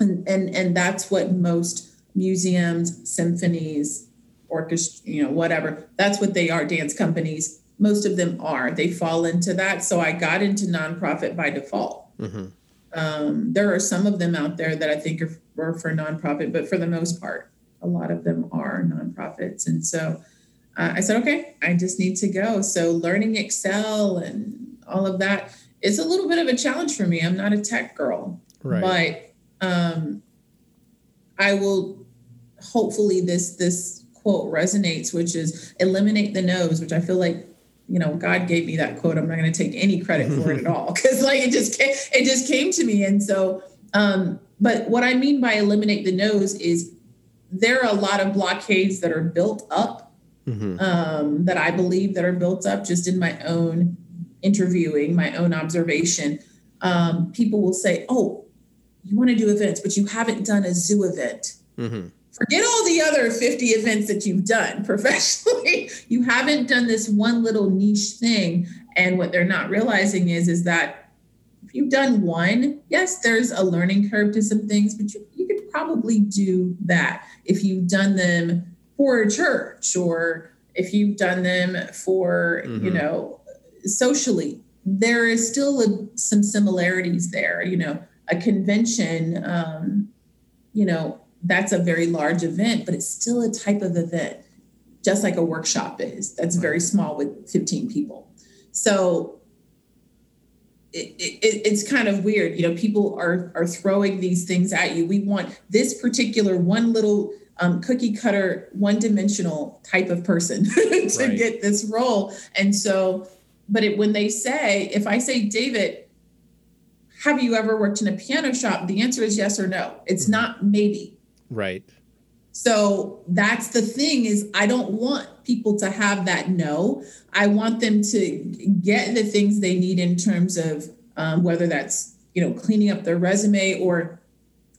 and and and that's what most museums, symphonies, orchestra, you know, whatever. That's what they are. Dance companies. Most of them are. They fall into that. So I got into nonprofit by default. Mm-hmm. Um, there are some of them out there that I think are, are for nonprofit, but for the most part, a lot of them are nonprofits. And so uh, I said, okay, I just need to go. So learning Excel and all of that is a little bit of a challenge for me. I'm not a tech girl, right. but um, I will hopefully this this quote resonates, which is eliminate the no's, which I feel like you know God gave me that quote. I'm not going to take any credit for it at all [laughs] because like it just came, it just came to me, and so. Um, but what I mean by eliminate the no's is there are a lot of blockades that are built up mm-hmm. um, that I believe that are built up just in my own interviewing, my own observation. Um, people will say, "Oh, you want to do events, but you haven't done a zoo event." Mm-hmm. Forget all the other 50 events that you've done [laughs] professionally. you haven't done this one little niche thing. And what they're not realizing is, is that if you've done one, yes, there's a learning curve to some things, but you, probably do that if you've done them for a church or if you've done them for, mm-hmm. you know, socially. There is still a, some similarities there. You know, a convention, um, you know, that's a very large event, but it's still a type of event, just like a workshop is. That's very small with 15 people. So it, it, it's kind of weird. You know, people are are throwing these things at you. We want this particular one little um, cookie cutter, one dimensional type of person [laughs] to right. get this role. And so, but it, when they say, if I say, David, have you ever worked in a piano shop? The answer is yes or no. It's mm-hmm. not maybe. Right. So that's the thing is I don't want people to have that no. I want them to get the things they need in terms of um, whether that's you know cleaning up their resume or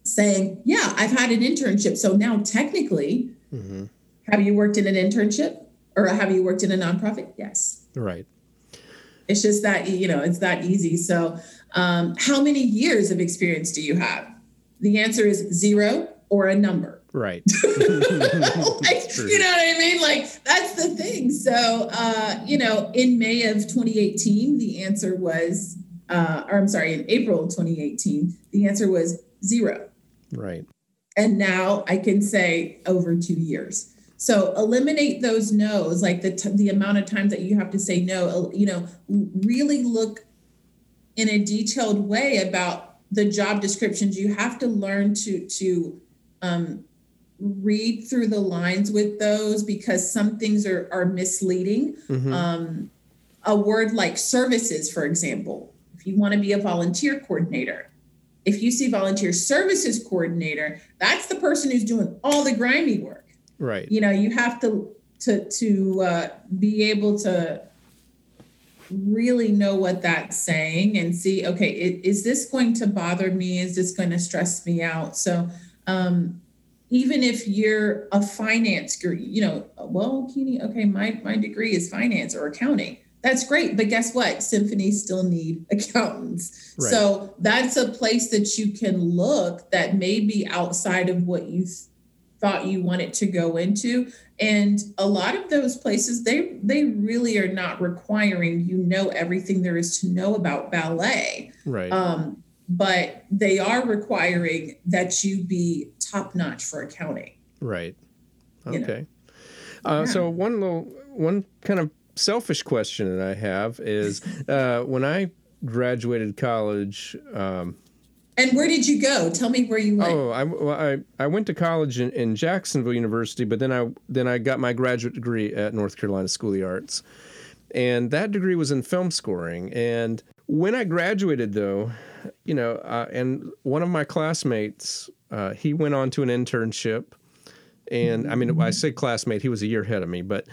saying, yeah, I've had an internship. So now technically, mm-hmm. have you worked in an internship or have you worked in a nonprofit? Yes. Right. It's just that you know it's that easy. So um, how many years of experience do you have? The answer is zero or a number. Right. [laughs] like, you know what I mean? Like that's the thing. So, uh, you know, in May of 2018, the answer was, uh, or I'm sorry, in April 2018, the answer was zero. Right. And now I can say over two years. So eliminate those no's, like the t- the amount of times that you have to say no. You know, really look in a detailed way about the job descriptions. You have to learn to to um, read through the lines with those because some things are, are misleading. Mm-hmm. Um, a word like services, for example, if you want to be a volunteer coordinator, if you see volunteer services coordinator, that's the person who's doing all the grimy work. Right. You know, you have to to to uh, be able to really know what that's saying and see okay is this going to bother me is this going to stress me out so um, even if you're a finance you know, well, Kini, okay, my, my degree is finance or accounting. That's great. But guess what? Symphonies still need [laughs] accountants. Right. So that's a place that you can look that may be outside of what you th- thought you wanted to go into. And a lot of those places, they they really are not requiring you know everything there is to know about ballet. Right. Um, but they are requiring that you be top notch for accounting. Right. Okay. Uh, yeah. So one little one kind of selfish question that I have is [laughs] uh, when I graduated college. Um, and where did you go? Tell me where you went. Oh, I, well, I, I went to college in, in Jacksonville University, but then I then I got my graduate degree at North Carolina School of the Arts, and that degree was in film scoring. And when I graduated, though, you know, uh, and one of my classmates, uh, he went on to an internship, and I mean, I say classmate, he was a year ahead of me, but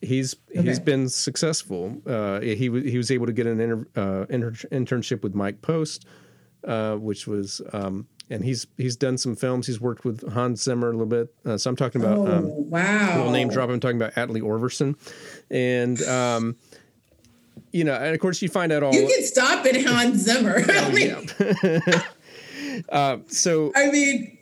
he's okay. he's been successful. Uh, he he was able to get an inter, uh, inter, internship with Mike Post, uh, which was. Um, and he's he's done some films. He's worked with Hans Zimmer a little bit. Uh, so I'm talking about oh, um, wow. little name drop. I'm talking about Atli Örvarsson, and um, you know, and of course you find out all. You can stop at Hans Zimmer. [laughs] I mean, [laughs] uh, so I mean,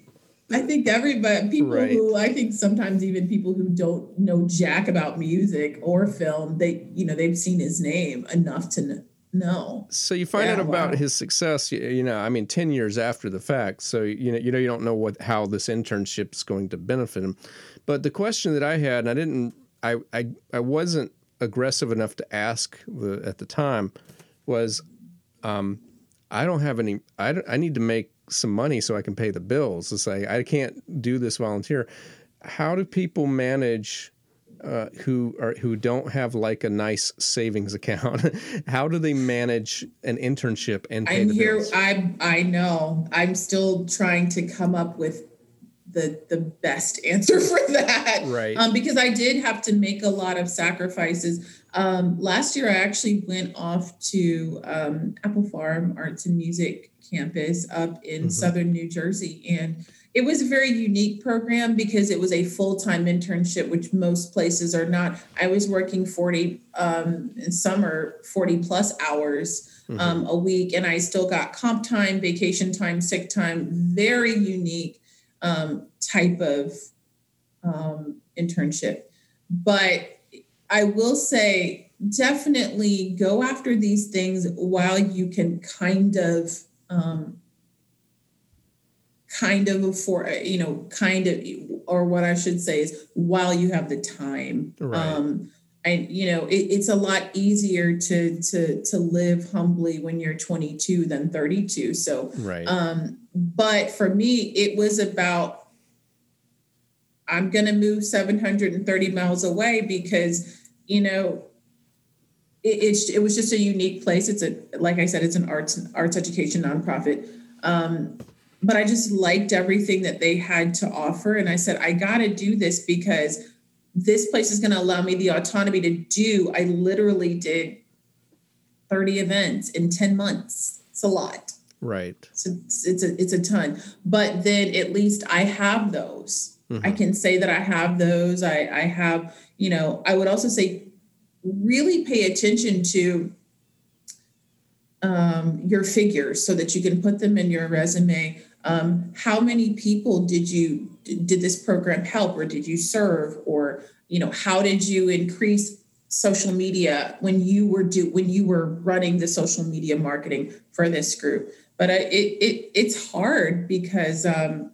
I think everybody, people Right. who I think sometimes even people who don't know jack about music or film, they you know they've seen his name enough to know. So you find Yeah, out about wow. his success, you, know, I mean, 10 years after the fact. So, you know, you know, you don't know what, how this internship is going to benefit him. But the question that I had, and I didn't, I, I, I wasn't aggressive enough to ask the, at the time was, um, I don't have any, I, I need to make some money so I can pay the bills. It's like, I can't do this volunteer. How do people manage uh, who are who don't have like a nice savings account. [laughs] How do they manage an internship and pay I'm the here. bills? I I know. I'm still trying to come up with the the best [laughs] answer for that. Right. Um, because I did have to make a lot of sacrifices. Um, last year, I actually went off to um, Appel Farm Arts and Music campus up in Mhm. southern New Jersey, and it was a very unique program because it was a full time internship, which most places are not. I was working forty um, in summer, forty plus hours Mhm. um, a week, and I still got comp time, vacation time, sick time. Very unique um, type of um, internship. But I will say, definitely go after these things while you can kind of, um, kind of afford, you know, kind of, or what I should say is while you have the time. Right. Um, and you know, it, it's a lot easier to to to live humbly when you're 22 than 32. So right. um, but for me, it was about I'm going to move 730 miles away because, you know, it, it was just a unique place. It's a like I said, it's an arts arts education nonprofit. Um, but I just liked everything that they had to offer, and I said I got to do this because this place is going to allow me the autonomy to do. I literally did 30 events in 10 months. It's a lot. Right. So it's, it's a it's a ton. But then at least I have those. Mhm. I can say that I have those. I I have, you know, I would also say really pay attention to um, your figures so that you can put them in your resume. Um, how many people did you did this program help or did you serve or you know how did you increase social media when you were do when you were running the social media marketing for this group but I, it, it it's hard because um,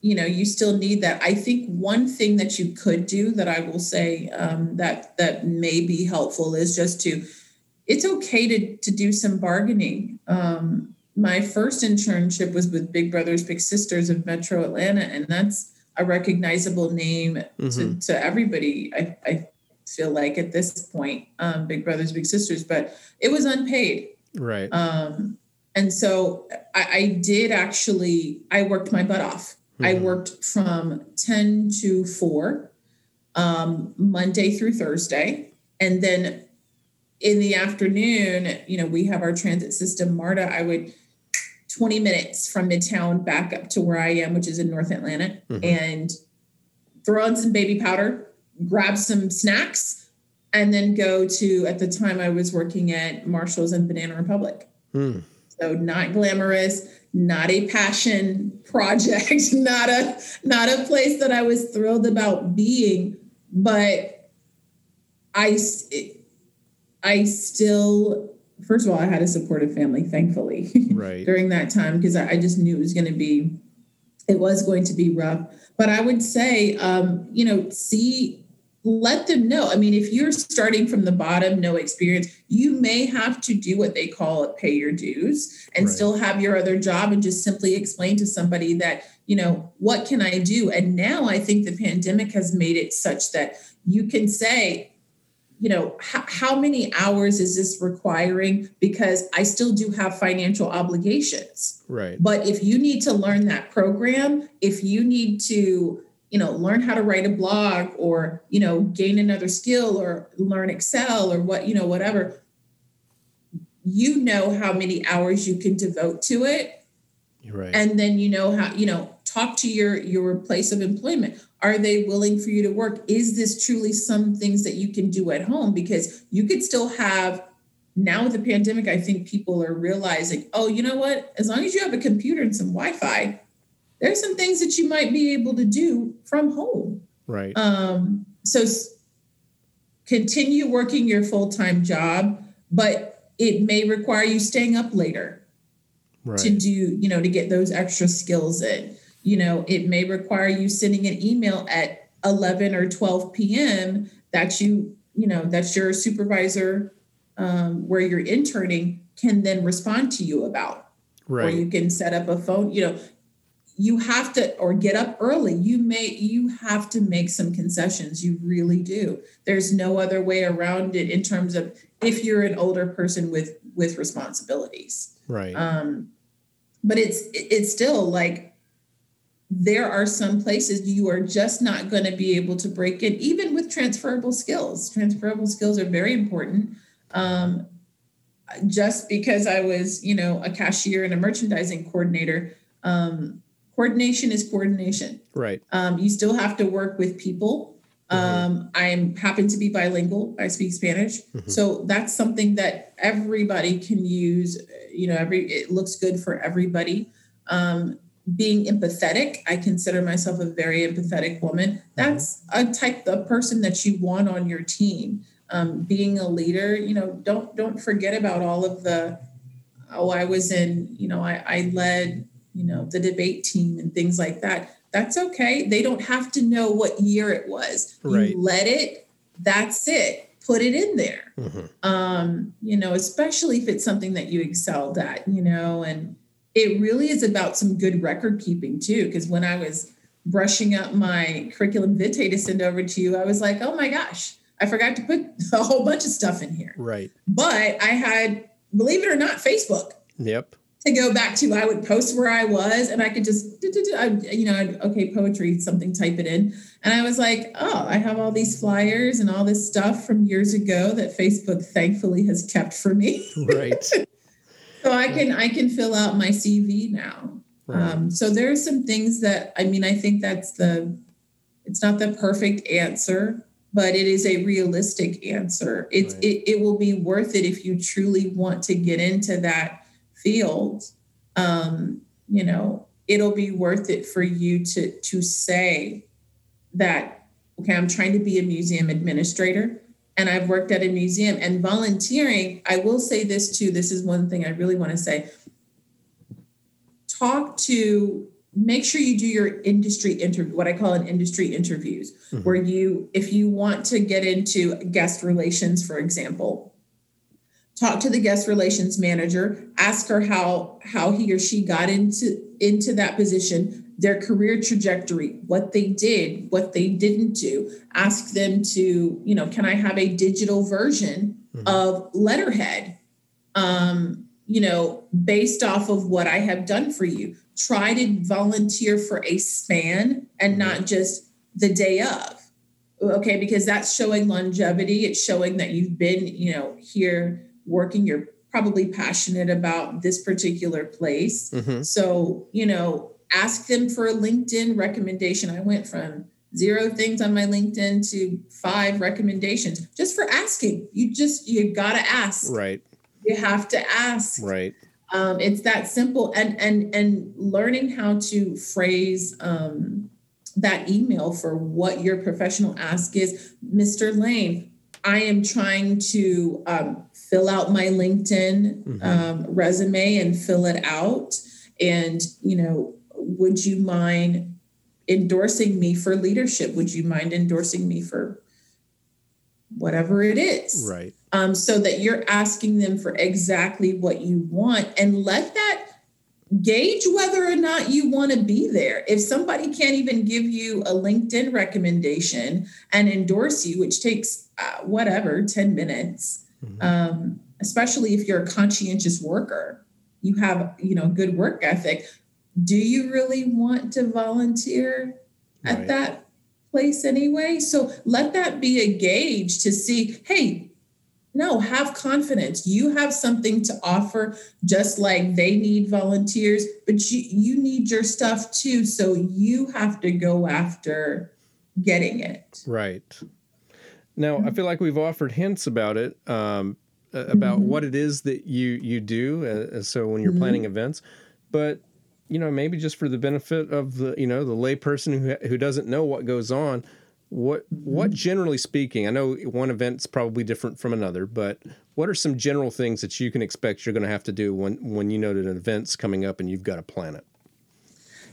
you know you still need that. I think one thing that you could do that i will say um, that that may be helpful is just to it's okay to to do some bargaining. Um, my first internship was with big brothers big sisters of metro atlanta and that's a recognizable name Mhm. to, to everybody I, I feel like at this point um, big brothers big sisters. But it was unpaid Right. um, and so I, I did actually, I worked my butt off. I Mhm. worked from 10 to 4, um, Monday through Thursday. And then in the afternoon, you know, we have our transit system, MARTA. I would 20 minutes from Midtown back up to where I am, which is in North Atlanta, Mhm. and throw on some baby powder, grab some snacks, and then go to, at the time I was working at Marshall's and Banana Republic. Hmm. So not glamorous, not a passion project, [laughs] not a not a place that I was thrilled about being, but I I still first of all I had a supportive family, thankfully, [laughs] Right. during that time because I, I just knew it was going to be it was going to be rough. But I would say, um, you know, see let them know. I mean, if you're starting from the bottom, no experience, you may have to do what they call it pay your dues and Right. still have your other job and just simply explain to somebody that, you know, what can I do? And now I think the pandemic has made it such that you can say, you know, how, how many hours is this requiring? Because I still do have financial obligations. Right. But if you need to learn that program, if you need to, you know, learn how to write a blog or, you know, gain another skill or learn Excel or what, you know, whatever, you know how many hours you can devote to it. Right. And then you know how, you know, talk to your your place of employment. Are they willing for you to work? Is this truly some things that you can do at home? Because you could still have now with the pandemic i think people are realizing oh you know what? As long as you have a computer and some wi-fi there's some things that you might be able to do from home. Right. Um so continue working your full-time job but it may require you staying up later right. to do you know to get those extra skills in. You know it may require you sending an email at 11 or 12 p.m that you you know that's your supervisor um, where you're interning can then respond to you about. Right. or you can set up a phone you know you have to or get up early. You may you have to make some concessions. You really do. There's no other way around it in terms of if you're an older person with with responsibilities. Right. Um but it's it's still like there are some places you are just not going to be able to break in even with transferable skills. Transferable skills are very important. Um just because i was you know a cashier and a merchandising coordinator um coordination is coordination. Right. Um, you still have to work with people. Mm-hmm. Um, I'm happen to be bilingual. I speak Spanish, mm-hmm. so that's something that everybody can use. You know, every it looks good for everybody. Um, being empathetic, I consider myself a very empathetic woman. Mm-hmm. That's mm-hmm. a type of person that you want on your team. Um, being a leader, you know, don't don't forget about all of the. Oh, I was in. You know, I, I led you know, the debate team and things like that. That's okay. They don't have to know what year it was. Right. You let it, that's it. Put it in there. Mm-hmm. Um, you know, especially if it's something that you excelled at, you know, and it really is about some good record keeping too. Because when I was brushing up my curriculum vitae to send over to you, I was like, oh my gosh, I forgot to put [laughs] a whole bunch of stuff in here. Right. But I had, believe it or not, Facebook. Yep to go back to I would post where I was and I could just you know I'd, okay poetry something type it in. And I was like oh I have all these flyers and all this stuff from years ago that Facebook thankfully has kept for me. [laughs] Right. [laughs] So I can I can fill out my CV now. Right. um, so there are some things that I mean I think that's the it's not the perfect answer but it is a realistic answer. It's right. it, it will be worth it if you truly want to get into that field, um, you know, it'll be worth it for you to to say that okay, I'm trying to be a museum administrator and I've worked at a museum and volunteering. I will say this too. This is one thing I really want to say. Talk to make sure you do your industry interview what i call an industry interviews mm-hmm. where you if you want to get into guest relations for example talk to the guest relations manager ask her how how he or she got into into that position their career trajectory what they did what they didn't do. Ask them to you know can i have a digital version mm-hmm. of letterhead? Um you know based off of what i have done for you. Try to volunteer for a span and mm-hmm. not just the day of. Okay because that's showing longevity. It's showing that you've been you know here working, you're probably passionate about this particular place. Mm-hmm. So, you know, ask them for a LinkedIn recommendation. I went from zero things on my LinkedIn to five recommendations just for asking. You just, you got to ask. Right. You have to ask. Right. Um, it's that simple and and and learning how to phrase um, that email for what your professional ask is mr lane i am trying to um, fill out my LinkedIn mm-hmm. um, resume and fill it out. And, you know, would you mind endorsing me for leadership? Would you mind endorsing me for whatever it is? Right. Um, so that you're asking them for exactly what you want and let that gauge whether or not you want to be there. If somebody can't even give you a LinkedIn recommendation and endorse you, which takes uh, whatever, 10 minutes, mm-hmm. um, especially if you're a conscientious worker, you have you know good work ethic. Do you really want to volunteer at right. that place anyway? So let that be a gauge to see, hey, no, have confidence. You have something to offer, just like they need volunteers, but you, you need your stuff too. So you have to go after getting it. Right. Now, I feel like we've offered hints about it, um, about mm-hmm. what it is that you you do. Uh, so when you're mm-hmm. planning events, but you know, maybe just for the benefit of the you know the layperson who who doesn't know what goes on, what what mm-hmm. generally speaking, I know one event's probably different from another, but what are some general things that you can expect you're going to have to do when when you know that an event's coming up and you've got to plan it?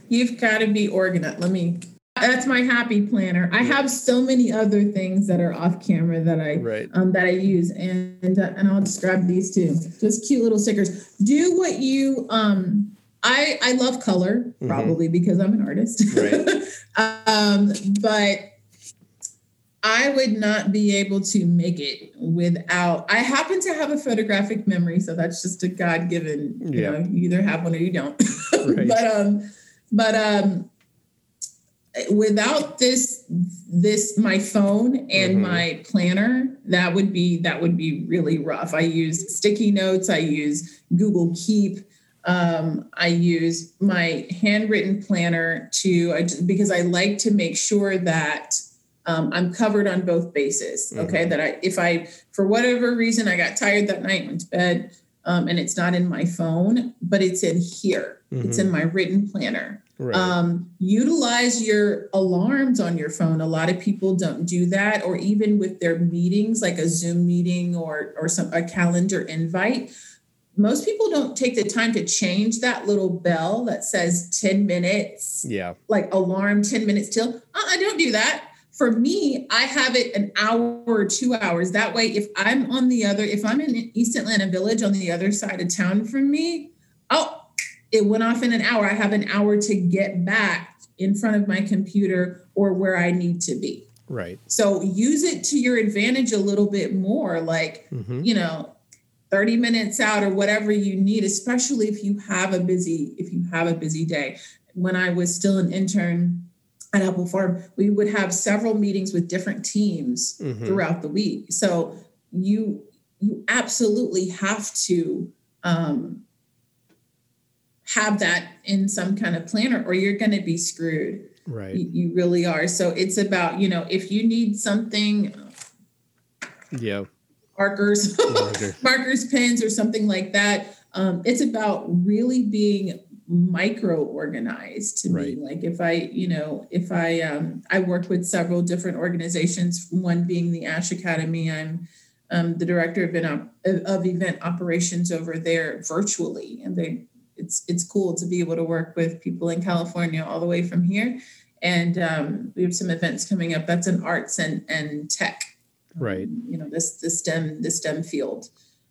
You've got to be organized. Let me that's my happy planner. I have so many other things that are off camera that I right. um, that I use, and uh, and I'll just grab these too. Just cute little stickers. Do what you um. I I love color mm-hmm. probably mm-hmm. because I'm an artist. Right. [laughs] um, but I would not be able to make it without. I happen to have a photographic memory, so that's just a God given. You yeah. know, you either have one or you don't. [laughs] right. But um, but um without this this my phone and mm-hmm. my planner that would be that would be really rough i use sticky notes i use google keep um, i use my handwritten planner to I because i like to make sure that um, i'm covered on both bases okay mm-hmm. that i if i for whatever reason i got tired that night went to bed um, and it's not in my phone but it's in here mm-hmm. it's in mm-hmm. my written planner Right. Um, utilize your alarms on your phone. A lot of people don't do that, or even with their meetings, like a Zoom meeting or or some a calendar invite. Most people don't take the time to change that little bell that says 10 minutes. Yeah. Like alarm 10 minutes till. I don't do that. For me, I have it an hour or two hours. That way, if I'm on the other, if I'm in East Atlanta Village on the other side of town from me, oh, it went off in an hour. I have an hour to get back in front of my computer or where I need to be. Right. So use it to your advantage a little bit more, like, mm-hmm. you know, 30 minutes out or whatever you need, especially if you have a busy, if you have a busy day. When I was still an intern at Appel Farm, we would have several meetings with different teams mm-hmm. throughout the week. So you you absolutely have to um, have that in some kind of planner or you're going to be screwed. Right. You, you, really are. So it's about, you know, if you need something. Yeah. Markers, [laughs] markers, pens, or something like that. Um, it's about really being micro organized to right. me like if i you know if i um i work with several different organizations one being the ash academy i'm um, the director of event, of event operations over there virtually and they it's it's cool to be able to work with people in California all the way from here. And um, we have some events coming up. That's in arts and and tech. Right. Um, you know this this STEM the STEM field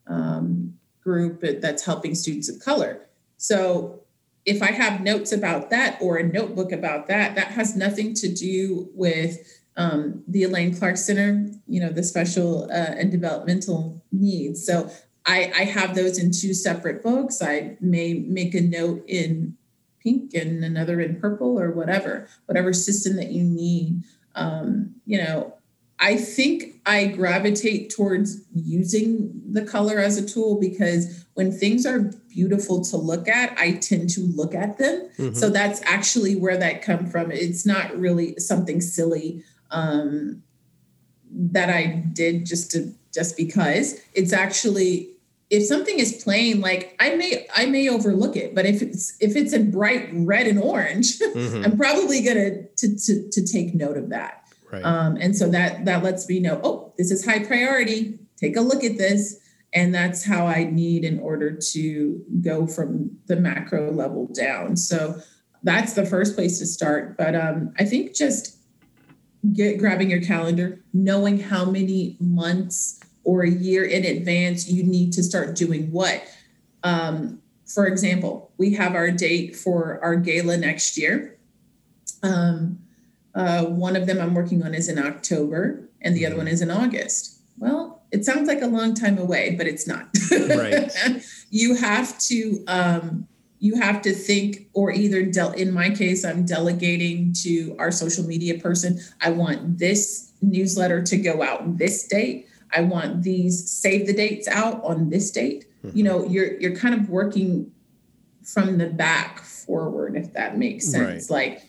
um, group that's helping students of color. So if I have notes about that or a notebook about that, that has nothing to do with um, the Elaine Clark Center, you know, the special uh, and developmental needs. So I, I have those in two separate books. I may make a note in pink and another in purple or whatever, whatever system that you need. Um, you know, I think I gravitate towards using the color as a tool because when things are beautiful to look at, I tend to look at them. Mm-hmm. So that's actually where that come from. It's not really something silly um, that I did just to just because. It's actually if something is plain like i may i may overlook it but if it's if it's in bright red and orange [laughs] mm-hmm. i'm probably gonna to, to, to take note of that right. um, and so that that lets me know oh this is high priority take a look at this and that's how i need in order to go from the macro level down so that's the first place to start but um, i think just get grabbing your calendar knowing how many months or a year in advance, you need to start doing what. Um, for example, we have our date for our gala next year. Um, uh, one of them I'm working on is in October, and the other one is in August. Well, it sounds like a long time away, but it's not. Right. [laughs] you have to um, you have to think, or either del- in my case, I'm delegating to our social media person. I want this newsletter to go out this date. I want these save the dates out on this date. Mm-hmm. You know, you're you're kind of working from the back forward, if that makes sense. Right. Like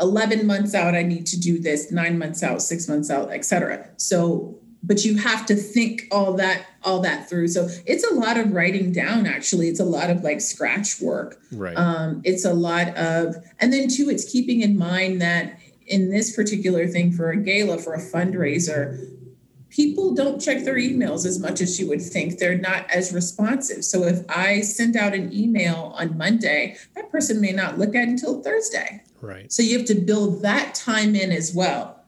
11 months out, I need to do this, nine months out, six months out, etc. So, but you have to think all that, all that through. So it's a lot of writing down, actually. It's a lot of like scratch work. Right. Um, it's a lot of, and then too, it's keeping in mind that in this particular thing for a gala, for a fundraiser, people don't check their emails as much as you would think. They're not as responsive. So if I send out an email on Monday, that person may not look at it until Thursday. Right. So you have to build that time in as well.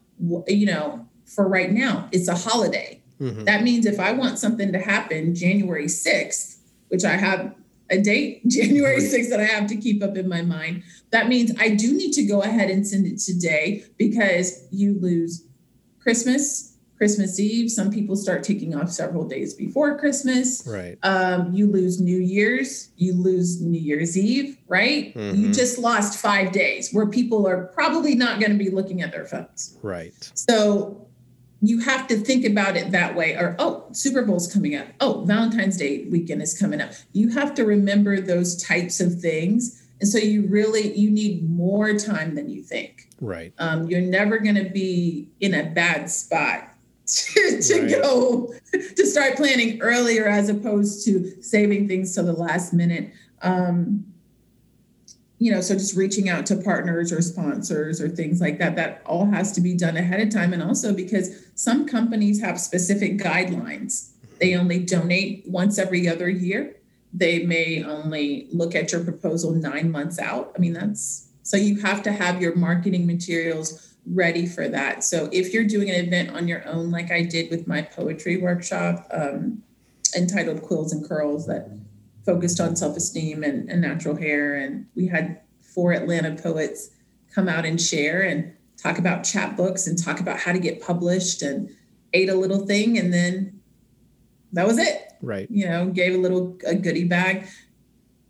You know, for right now, it's a holiday. Mm-hmm. That means if I want something to happen January 6th, which I have a date, [laughs] January 6th, that I have to keep up in my mind, that means I do need to go ahead and send it today because you lose Christmas, Christmas Eve. Some people start taking off several days before Christmas. Right. Um, you lose New Year's. You lose New Year's Eve. Right. Mm-hmm. You just lost five days where people are probably not going to be looking at their phones. Right. So you have to think about it that way. Or oh, Super Bowl's coming up. Oh, Valentine's Day weekend is coming up. You have to remember those types of things. And so you really you need more time than you think. Right. Um, you're never going to be in a bad spot to, [laughs] to right. go [laughs] to start planning earlier as opposed to saving things to the last minute. Um, you know, so just reaching out to partners or sponsors or things like that, that all has to be done ahead of time. And also because some companies have specific guidelines, they only donate once every other year. They may only look at your proposal nine months out. I mean, that's so you have to have your marketing materials ready for that. So if you're doing an event on your own, like I did with my poetry workshop um, entitled Quills and Curls, that focused on self esteem and, and natural hair, and we had four Atlanta poets come out and share and talk about chapbooks and talk about how to get published and ate a little thing and then that was it. Right. You know gave a little a goodie bag.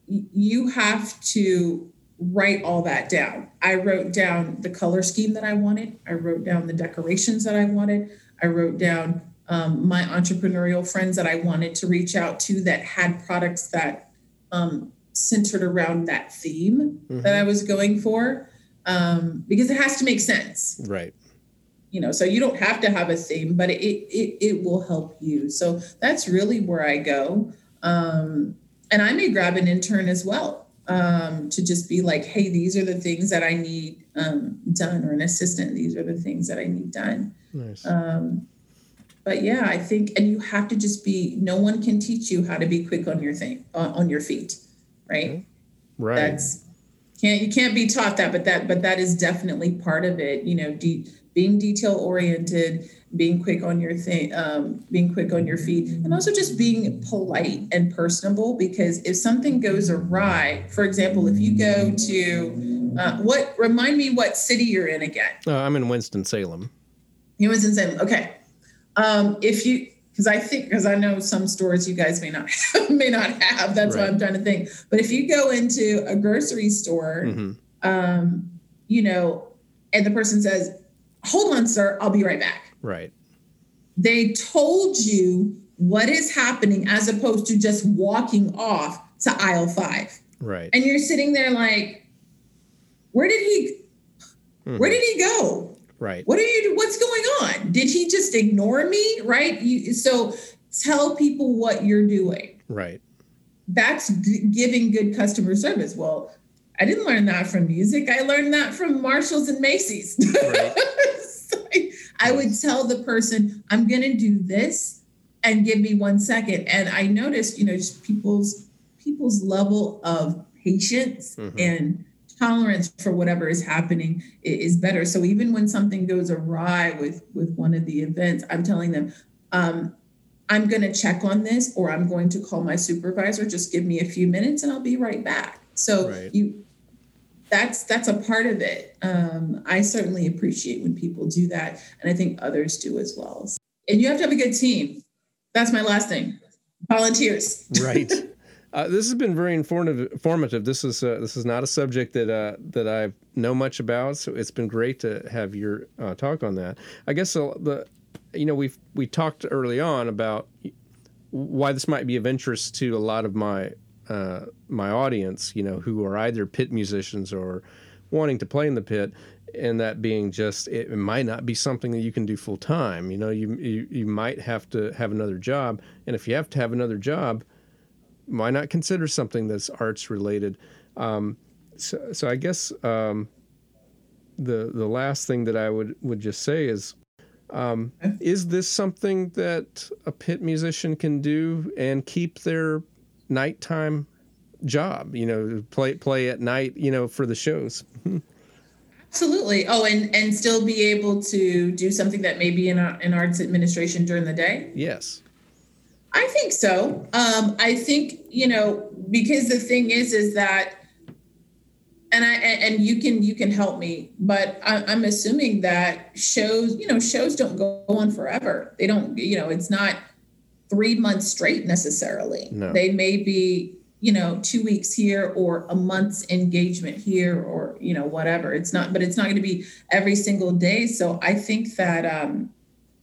You have to write all that down. I wrote down the color scheme that I wanted. I wrote down the decorations that I wanted. I wrote down um, my entrepreneurial friends that I wanted to reach out to that had products that um, centered around that theme mm-hmm. that I was going for, um, because it has to make sense. Right. You know, so you don't have to have a theme, but it it it will help you. So that's really where I go. Um, and I may grab an intern as well um, to just be like, hey, these are the things that I need um, done, or an assistant, these are the things that I need done. Nice. Um, but yeah, I think, and you have to just be. No one can teach you how to be quick on your thing, uh, on your feet, right? Mm-hmm. Right. That's can't you can't be taught that, but that but that is definitely part of it. You know, de- being detail oriented being quick on your thing, um, being quick on your feet, and also just being polite and personable. Because if something goes awry, for example, if you go to uh, what remind me what city you're in again? Uh, I'm in Winston Salem. You Winston Salem. Okay. Um, if you because I think because I know some stores you guys may not have, [laughs] may not have. That's right. why I'm trying to think. But if you go into a grocery store, mm-hmm. um, you know, and the person says, "Hold on, sir, I'll be right back." Right. They told you what is happening as opposed to just walking off to aisle five. Right. And you're sitting there like, where did he mm-hmm. where did he go? Right. What are you what's going on? Did he just ignore me? Right? You, so tell people what you're doing. Right. That's g- giving good customer service. Well, I didn't learn that from music. I learned that from Marshalls and Macy's. [laughs] Right. I would tell the person, I'm going to do this and give me one second. And I noticed, you know, just people's people's level of patience mm-hmm. and tolerance for whatever is happening is better. So even when something goes awry with with one of the events, I'm telling them, um, I'm going to check on this, or I'm going to call my supervisor. Just give me a few minutes, and I'll be right back. So right. you that's that's a part of it. Um, I certainly appreciate when people do that, and I think others do as well. And you have to have a good team. That's my last thing. Volunteers. [laughs] right. Uh, this has been very informative. This is uh, this is not a subject that uh, that I know much about, so it's been great to have your uh, talk on that. I guess the you know, we've we talked early on about why this might be of interest to a lot of my uh, my audience, you know, who are either pit musicians or wanting to play in the pit, and that being just it might not be something that you can do full time. You know, you, you you might have to have another job, and if you have to have another job, why not consider something that's arts related? Um, so, so I guess um, the the last thing that I would would just say is um, is this something that a pit musician can do and keep their nighttime job? You know, play play at night. You know, for the shows. [laughs] Absolutely. Oh, and and still be able to do something that may be in in arts administration during the day. Yes. I think so. Um, I think you know because the thing is, is that and I and you can you can help me, but I, I'm assuming that shows you know shows don't go on forever. They don't you know it's not three months straight necessarily. No. They may be you know two weeks here or a month's engagement here or you know whatever. It's not, but it's not going to be every single day. So I think that um,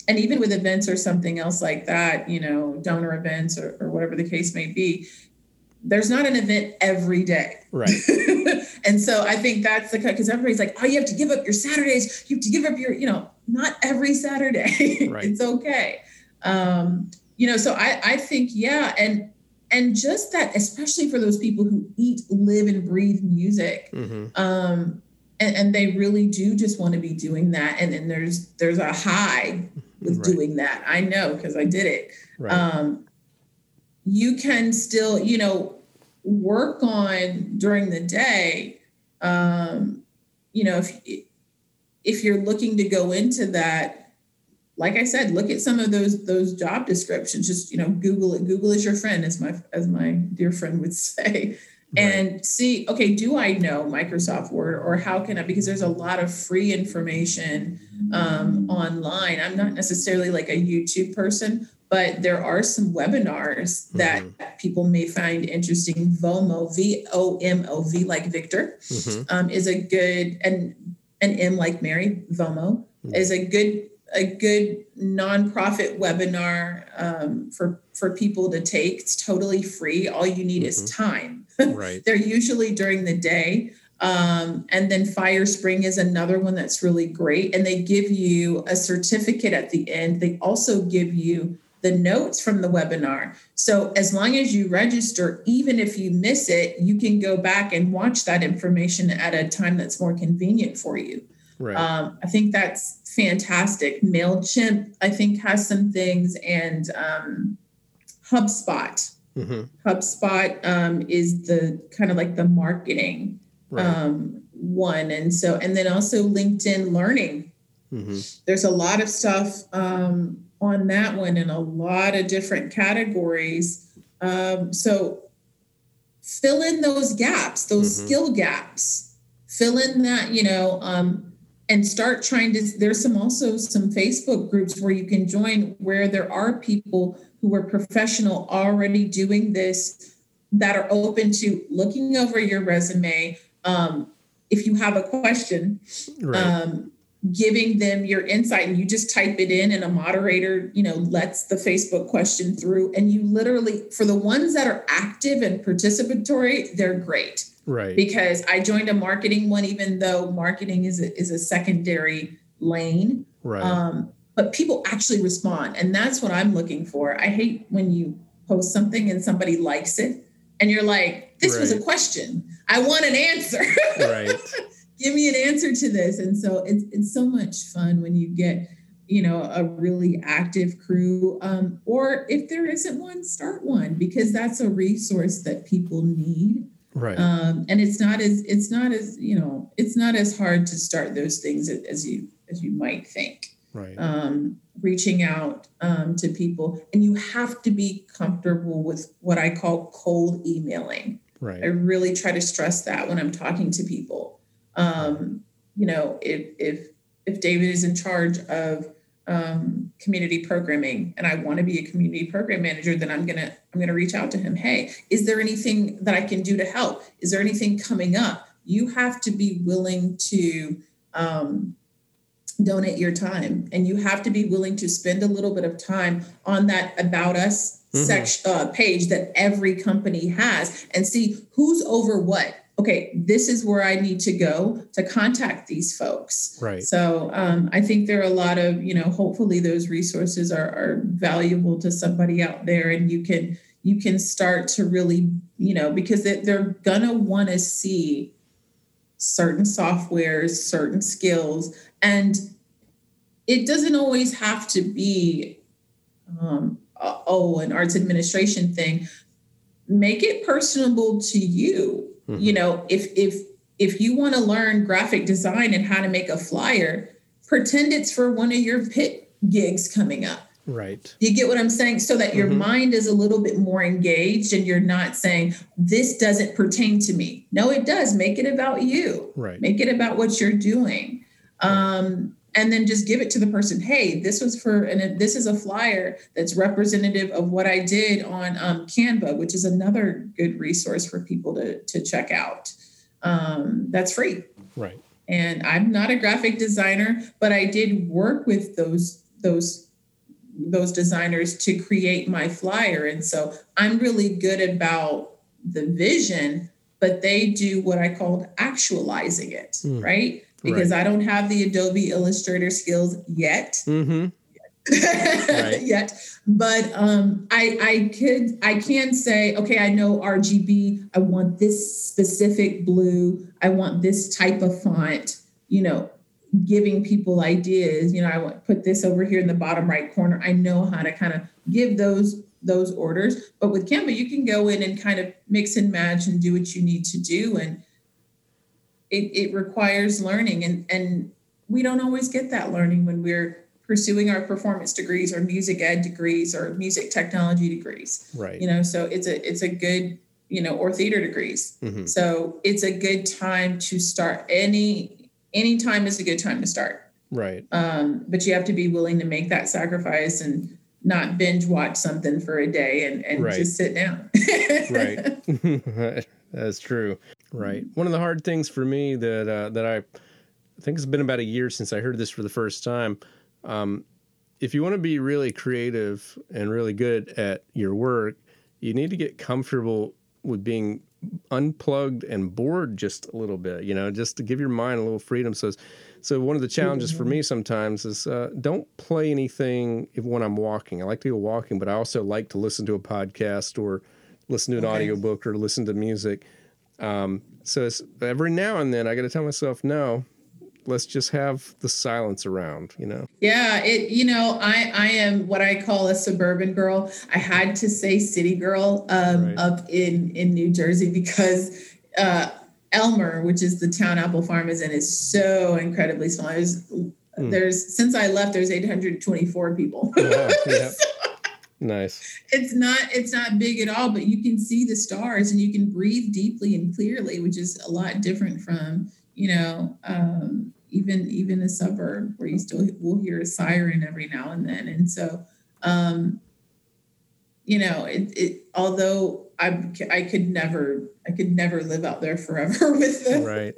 and even with events or something else like that, you know, donor events or, or whatever the case may be, there's not an event every day. Right. [laughs] and so I think that's the cut because everybody's like, oh, you have to give up your Saturdays. You have to give up your, you know, not every Saturday. Right. [laughs] it's okay. Um, you know, so I, I think, yeah. And, and just that, especially for those people who eat, live and breathe music, mm-hmm. um, and, and, they really do just want to be doing that. And then there's, there's a high with right. doing that. I know, cause I did it. Right. Um, you can still, you know, work on during the day. Um, you know, if if you're looking to go into that, like I said, look at some of those those job descriptions. Just you know, Google it. Google is your friend, as my as my dear friend would [laughs] say. Right. and see okay do i know microsoft word or how can i because there's a lot of free information um, online i'm not necessarily like a youtube person but there are some webinars that mm-hmm. people may find interesting. Vomo, V O M O V, like Victor, mm-hmm. um, is a good and an M like Mary. Vomo mm-hmm. is a good a good nonprofit webinar um, for for people to take. It's totally free. All you need is mm-hmm. time. [laughs] Right. They're usually during the day. Um, and then FireSpring is another one that's really great. And they give you a certificate at the end. They also give you the notes from the webinar. So as long as you register, even if you miss it, you can go back and watch that information at a time that's more convenient for you. Right. Um, I think that's fantastic. MailChimp, I think, has some things, and um, HubSpot. Mm-hmm. HubSpot um, is the kind of like the marketing right. Um, one. And so, and then also LinkedIn Learning. Mm-hmm. There's a lot of stuff um, on that one in a lot of different categories. Um, so fill in those gaps, those mm-hmm. skill gaps. Fill in that, you know, um, and start trying to. There's some also some Facebook groups where you can join where there are people who are professional already doing this that are open to looking over your resume. Um, if you have a question, right. um, giving them your insight and you just type it in and a moderator you know lets the facebook question through and you literally for the ones that are active and participatory they're great. Right. Because i joined a marketing one even though marketing is a, is a secondary lane. Right. Um, but people actually respond and that's what i'm looking for. I hate when you post something and somebody likes it and you're like this right. was a question. I want an answer. Right [laughs] give me an answer to this. And so it's it's so much fun when you get you know a really active crew um, or if there isn't one start one because that's a resource that people need. Right. Um, and it's not as it's not as you know it's not as hard to start those things as you as you might think. Right. Um, reaching out um, to people. And you have to be comfortable with what i call cold emailing. Right. I really try to stress that when i'm talking to people um, you know, if if if David is in charge of um, community programming and I want to be a community program manager, then I'm gonna I'm gonna reach out to him. Hey, is there anything that I can do to help? Is there anything coming up? You have to be willing to um, donate your time and you have to be willing to spend a little bit of time on that about us mm-hmm. section uh, page that every company has and see who's over what okay this is where i need to go to contact these folks. Right. So um, i think there are a lot of you know hopefully those resources are, are valuable to somebody out there and you can you can start to really you know because they're gonna want to see certain softwares certain skills and it doesn't always have to be um, oh an arts administration thing. Make it personable to you mm-hmm. you know if if if you want to learn graphic design and how to make a flyer pretend it's for one of your pit gigs coming up. Right. You get what i'm saying? So that your mm-hmm. mind is a little bit more engaged and you're not saying this doesn't pertain to me. No it does. Make it about you. Right. Make it about what you're doing. Um, and then just give it to the person hey this was for and this is a flyer that's representative of what i did on um, canva which is another good resource for people to, to check out. Um, that's free. Right. And i'm not a graphic designer but i did work with those those those designers to create my flyer. And so i'm really good about the vision but they do what i called actualizing it mm. right because right. I don't have the Adobe Illustrator skills yet. Mm-hmm. right. [laughs] yet but um i i could i can say okay i know rgb i want this specific blue i want this type of font you know giving people ideas you know i want put this over here in the bottom right corner i know how to kind of give those those orders but with canva you can go in and kind of mix and match and do what you need to do and it, it requires learning and and we don't always get that learning when we're pursuing our performance degrees or music ed degrees or music technology degrees. Right. You know so it's a it's a good you know or theater degrees. Mm-hmm. so it's a good time to start any any time is a good time to start. Right. Um, but you have to be willing to make that sacrifice and not binge watch something for a day and, and right. just sit down. [laughs] Right [laughs] that's true Right. One of the hard things for me that uh, that I, I think it's been about a year since I heard this for the first time. Um, if you want to be really creative and really good at your work, you need to get comfortable with being unplugged and bored just a little bit. You know, just to give your mind a little freedom. So, so one of the challenges for me sometimes is uh, don't play anything if, when I'm walking. I like to go walking, but I also like to listen to a podcast or listen to an okay. audiobook or listen to music um, so every now and then I got to tell myself, no, let's just have the silence around, you know? Yeah. It, you know, I, I am what I call a suburban girl. I had to say city girl um, right. up in, in New Jersey because, uh, Elmer, which is the town Appel Farm is in, is so incredibly small. There's, mm. there's since I left, there's 824 people. Oh, [laughs] yeah. Nice. It's not it's not big at all, but you can see the stars and you can breathe deeply and clearly, which is a lot different from, you know, um, even even a suburb where you still will hear a siren every now and then. And so um, you know, it, it although I I could never I could never live out there forever [laughs] with the right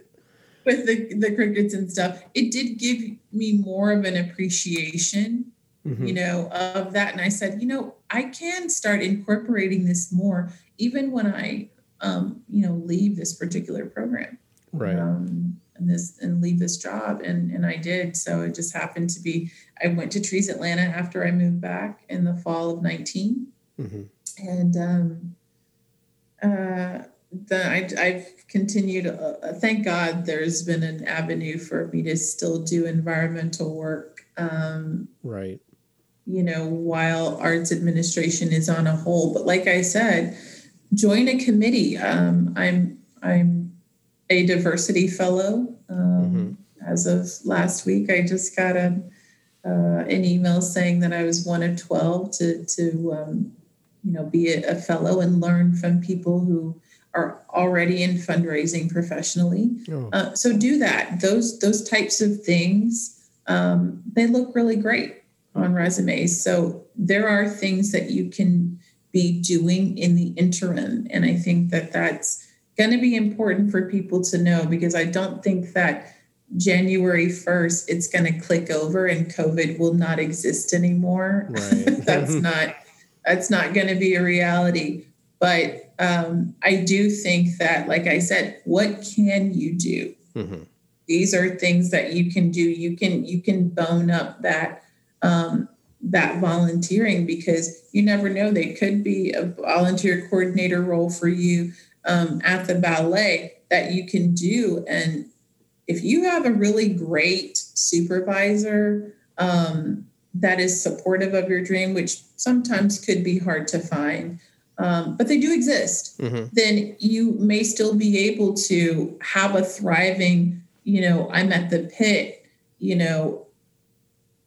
with the the crickets and stuff. It did give me more of an appreciation mm-hmm. you know, of that. And I said, you know, I can start incorporating this more, even when I, um, you know, leave this particular program. Right. Um, and this and leave this job and and I did so it just happened to be I went to Trees Atlanta after I moved back in the fall of 19 mm-hmm. and um uh the, I, I've continued. Uh, thank God, there's been an avenue for me to still do environmental work. Um, right you know, while arts administration is on a whole. But like I said, join a committee. Um, I'm I'm a diversity fellow. Um, mm-hmm. As of last week, I just got a uh, an email saying that I was one of twelve to to um, you know be a, a, fellow and learn from people who are already in fundraising professionally. Oh. Uh, so do that. Those those types of things um, they look really great on resumes. So there are things that you can be doing in the interim. And I think that that's going to be important for people to know because I don't think that January 1st, it's going to click over and COVID will not exist anymore. Right. [laughs] that's not that's not going to be a reality. But um, I do think that, like I said, what can you do? Mm-hmm. These are things that you can do. You can you can bone up that um, that volunteering because you never know. They could be a volunteer coordinator role for you um, at the ballet that you can do. And if you have a really great supervisor um, that is supportive of your dream, which sometimes could be hard to find, um, but they do exist, mm-hmm. then you may still be able to have a thriving, you know, I'm at the pit, you know,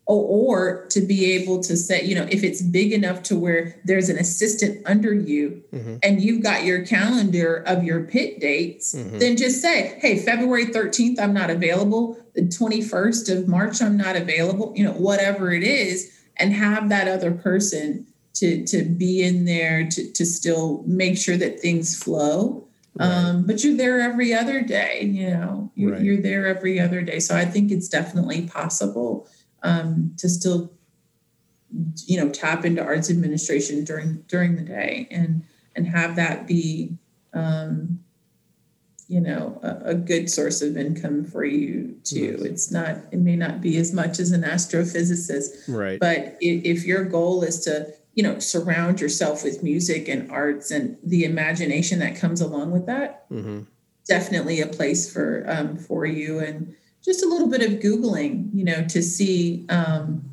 or, to be able to say, you know, if it's big enough to where there's an assistant under you mm-hmm. and you've got your calendar of your pit dates, mm-hmm. then just say, hey, February 13th, I'm not available. The 21st of March, I'm not available, you know, whatever it is, and have that other person to to be in there to, to still make sure that things flow. Right. Um, but you're there every other day, you know, you're, right. you're there every other day. So I think it's definitely possible um, to still you know tap into arts administration during during the day and and have that be um, you know a, a, good source of income for you too. It's not it may not be as much as an astrophysicist right. but if, if your goal is to you know surround yourself with music and arts and the imagination that comes along with that mm-hmm. definitely a place for um, for you and just a little bit of googling you know to see um,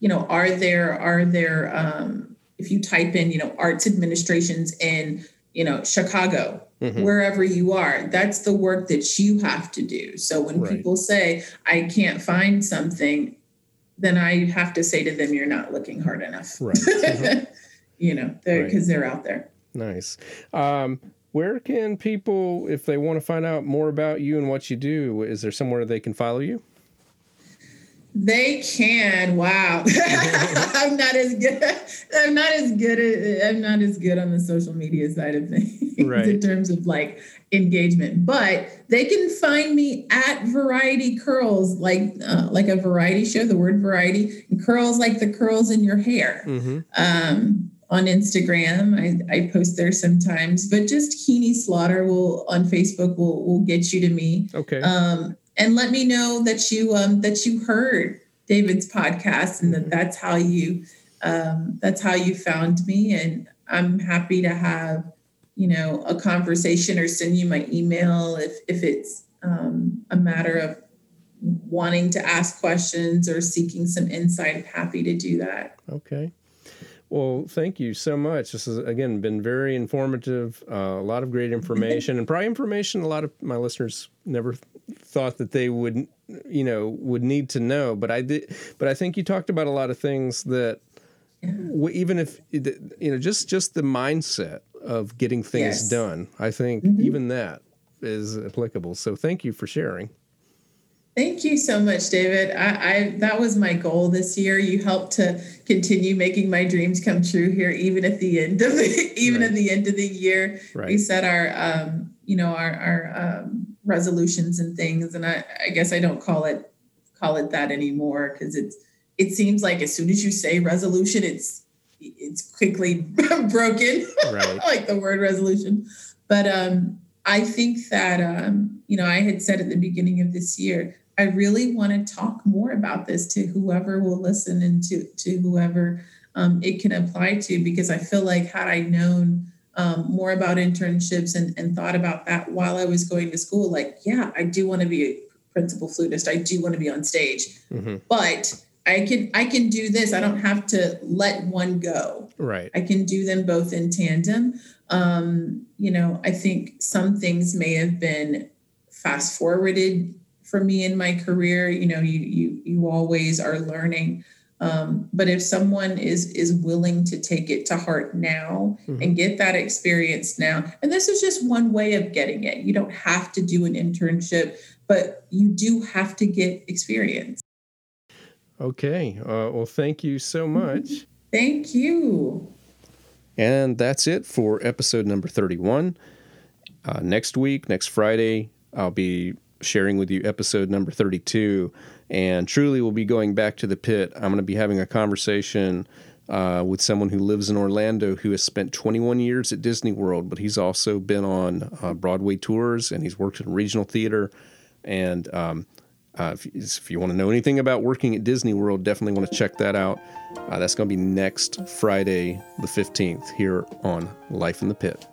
you know are there are there um, if you type in you know arts administrations in you know chicago mm-hmm. wherever you are that's the work that you have to do so when right. people say i can't find something then i have to say to them you're not looking hard enough right [laughs] mm-hmm. you know because right. they're out there nice um, where can people, if they want to find out more about you and what you do, is there somewhere they can follow you? They can. Wow, [laughs] I'm not as good. I'm not as good. At, I'm not as good on the social media side of things [laughs] right. in terms of like engagement. But they can find me at Variety Curls, like uh, like a variety show. The word variety and curls, like the curls in your hair. Mm-hmm. Um, on Instagram. I, I post there sometimes, but just Keeney Slaughter will on Facebook will will get you to me. Okay. Um, and let me know that you um, that you heard David's podcast and that mm-hmm. that's how you um, that's how you found me. And I'm happy to have you know a conversation or send you my email if if it's um, a matter of wanting to ask questions or seeking some insight. Happy to do that. Okay. Well, thank you so much. This has again been very informative. Uh, a lot of great information, and probably information a lot of my listeners never thought that they would, you know, would need to know. But I did. But I think you talked about a lot of things that, even if you know, just just the mindset of getting things yes. done. I think mm-hmm. even that is applicable. So thank you for sharing. Thank you so much, David. I, I, that was my goal this year. You helped to continue making my dreams come true here, even at the end of the, [laughs] even right. at the end of the year. Right. We set our um, you know our our um, resolutions and things, and I, I guess I don't call it call it that anymore because it's it seems like as soon as you say resolution, it's it's quickly [laughs] broken, right. [laughs] like the word resolution. But um, I think that um, you know I had said at the beginning of this year I really want to talk more about this to whoever will listen and to, to whoever um, it can apply to, because I feel like had I known um, more about internships and, and thought about that while I was going to school, like, yeah, I do want to be a principal flutist. I do want to be on stage, mm-hmm. but I can I can do this. I don't have to let one go. Right. I can do them both in tandem. Um, you know, I think some things may have been fast forwarded for me in my career you know you you you always are learning. Um, but if someone is is willing to take it to heart now mm-hmm. and get that experience now and this is just one way of getting it. You don't have to do an internship but you do have to get experience. Okay uh, well thank you so much. [laughs] Thank you. And that's it for episode number 31 uh, next week next friday i'll be sharing with you episode number 32. And truly, we'll be going back to the pit. I'm going to be having a conversation uh, with someone who lives in Orlando who has spent 21 years at Disney World, but he's also been on uh, Broadway tours and he's worked in regional theater. And um, uh, if, if, you want to know anything about working at Disney World, definitely want to check that out. Uh, that's going to be next Friday, the 15th, here on Life in the Pit.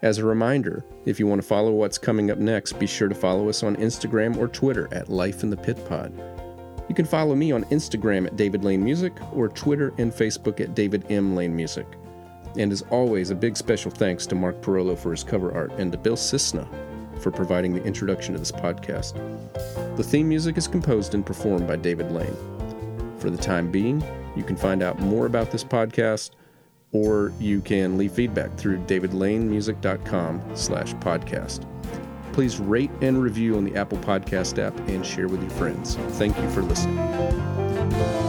As a reminder, if you want to follow what's coming up next, be sure to follow us on Instagram or Twitter at Life in the Pit Pod. You can follow me on Instagram at David Lane Music or Twitter and Facebook at David M. Lane Music. And as always, a big special thanks to Mark Parolo for his cover art and to Bill Cisna for providing the introduction to this podcast. The theme music is composed and performed by David Lane. For the time being, you can find out more about this podcast or you can leave feedback through davidlanemusic.com slash podcast. Please rate and review on the Apple Podcast app and share with your friends. Thank you for listening.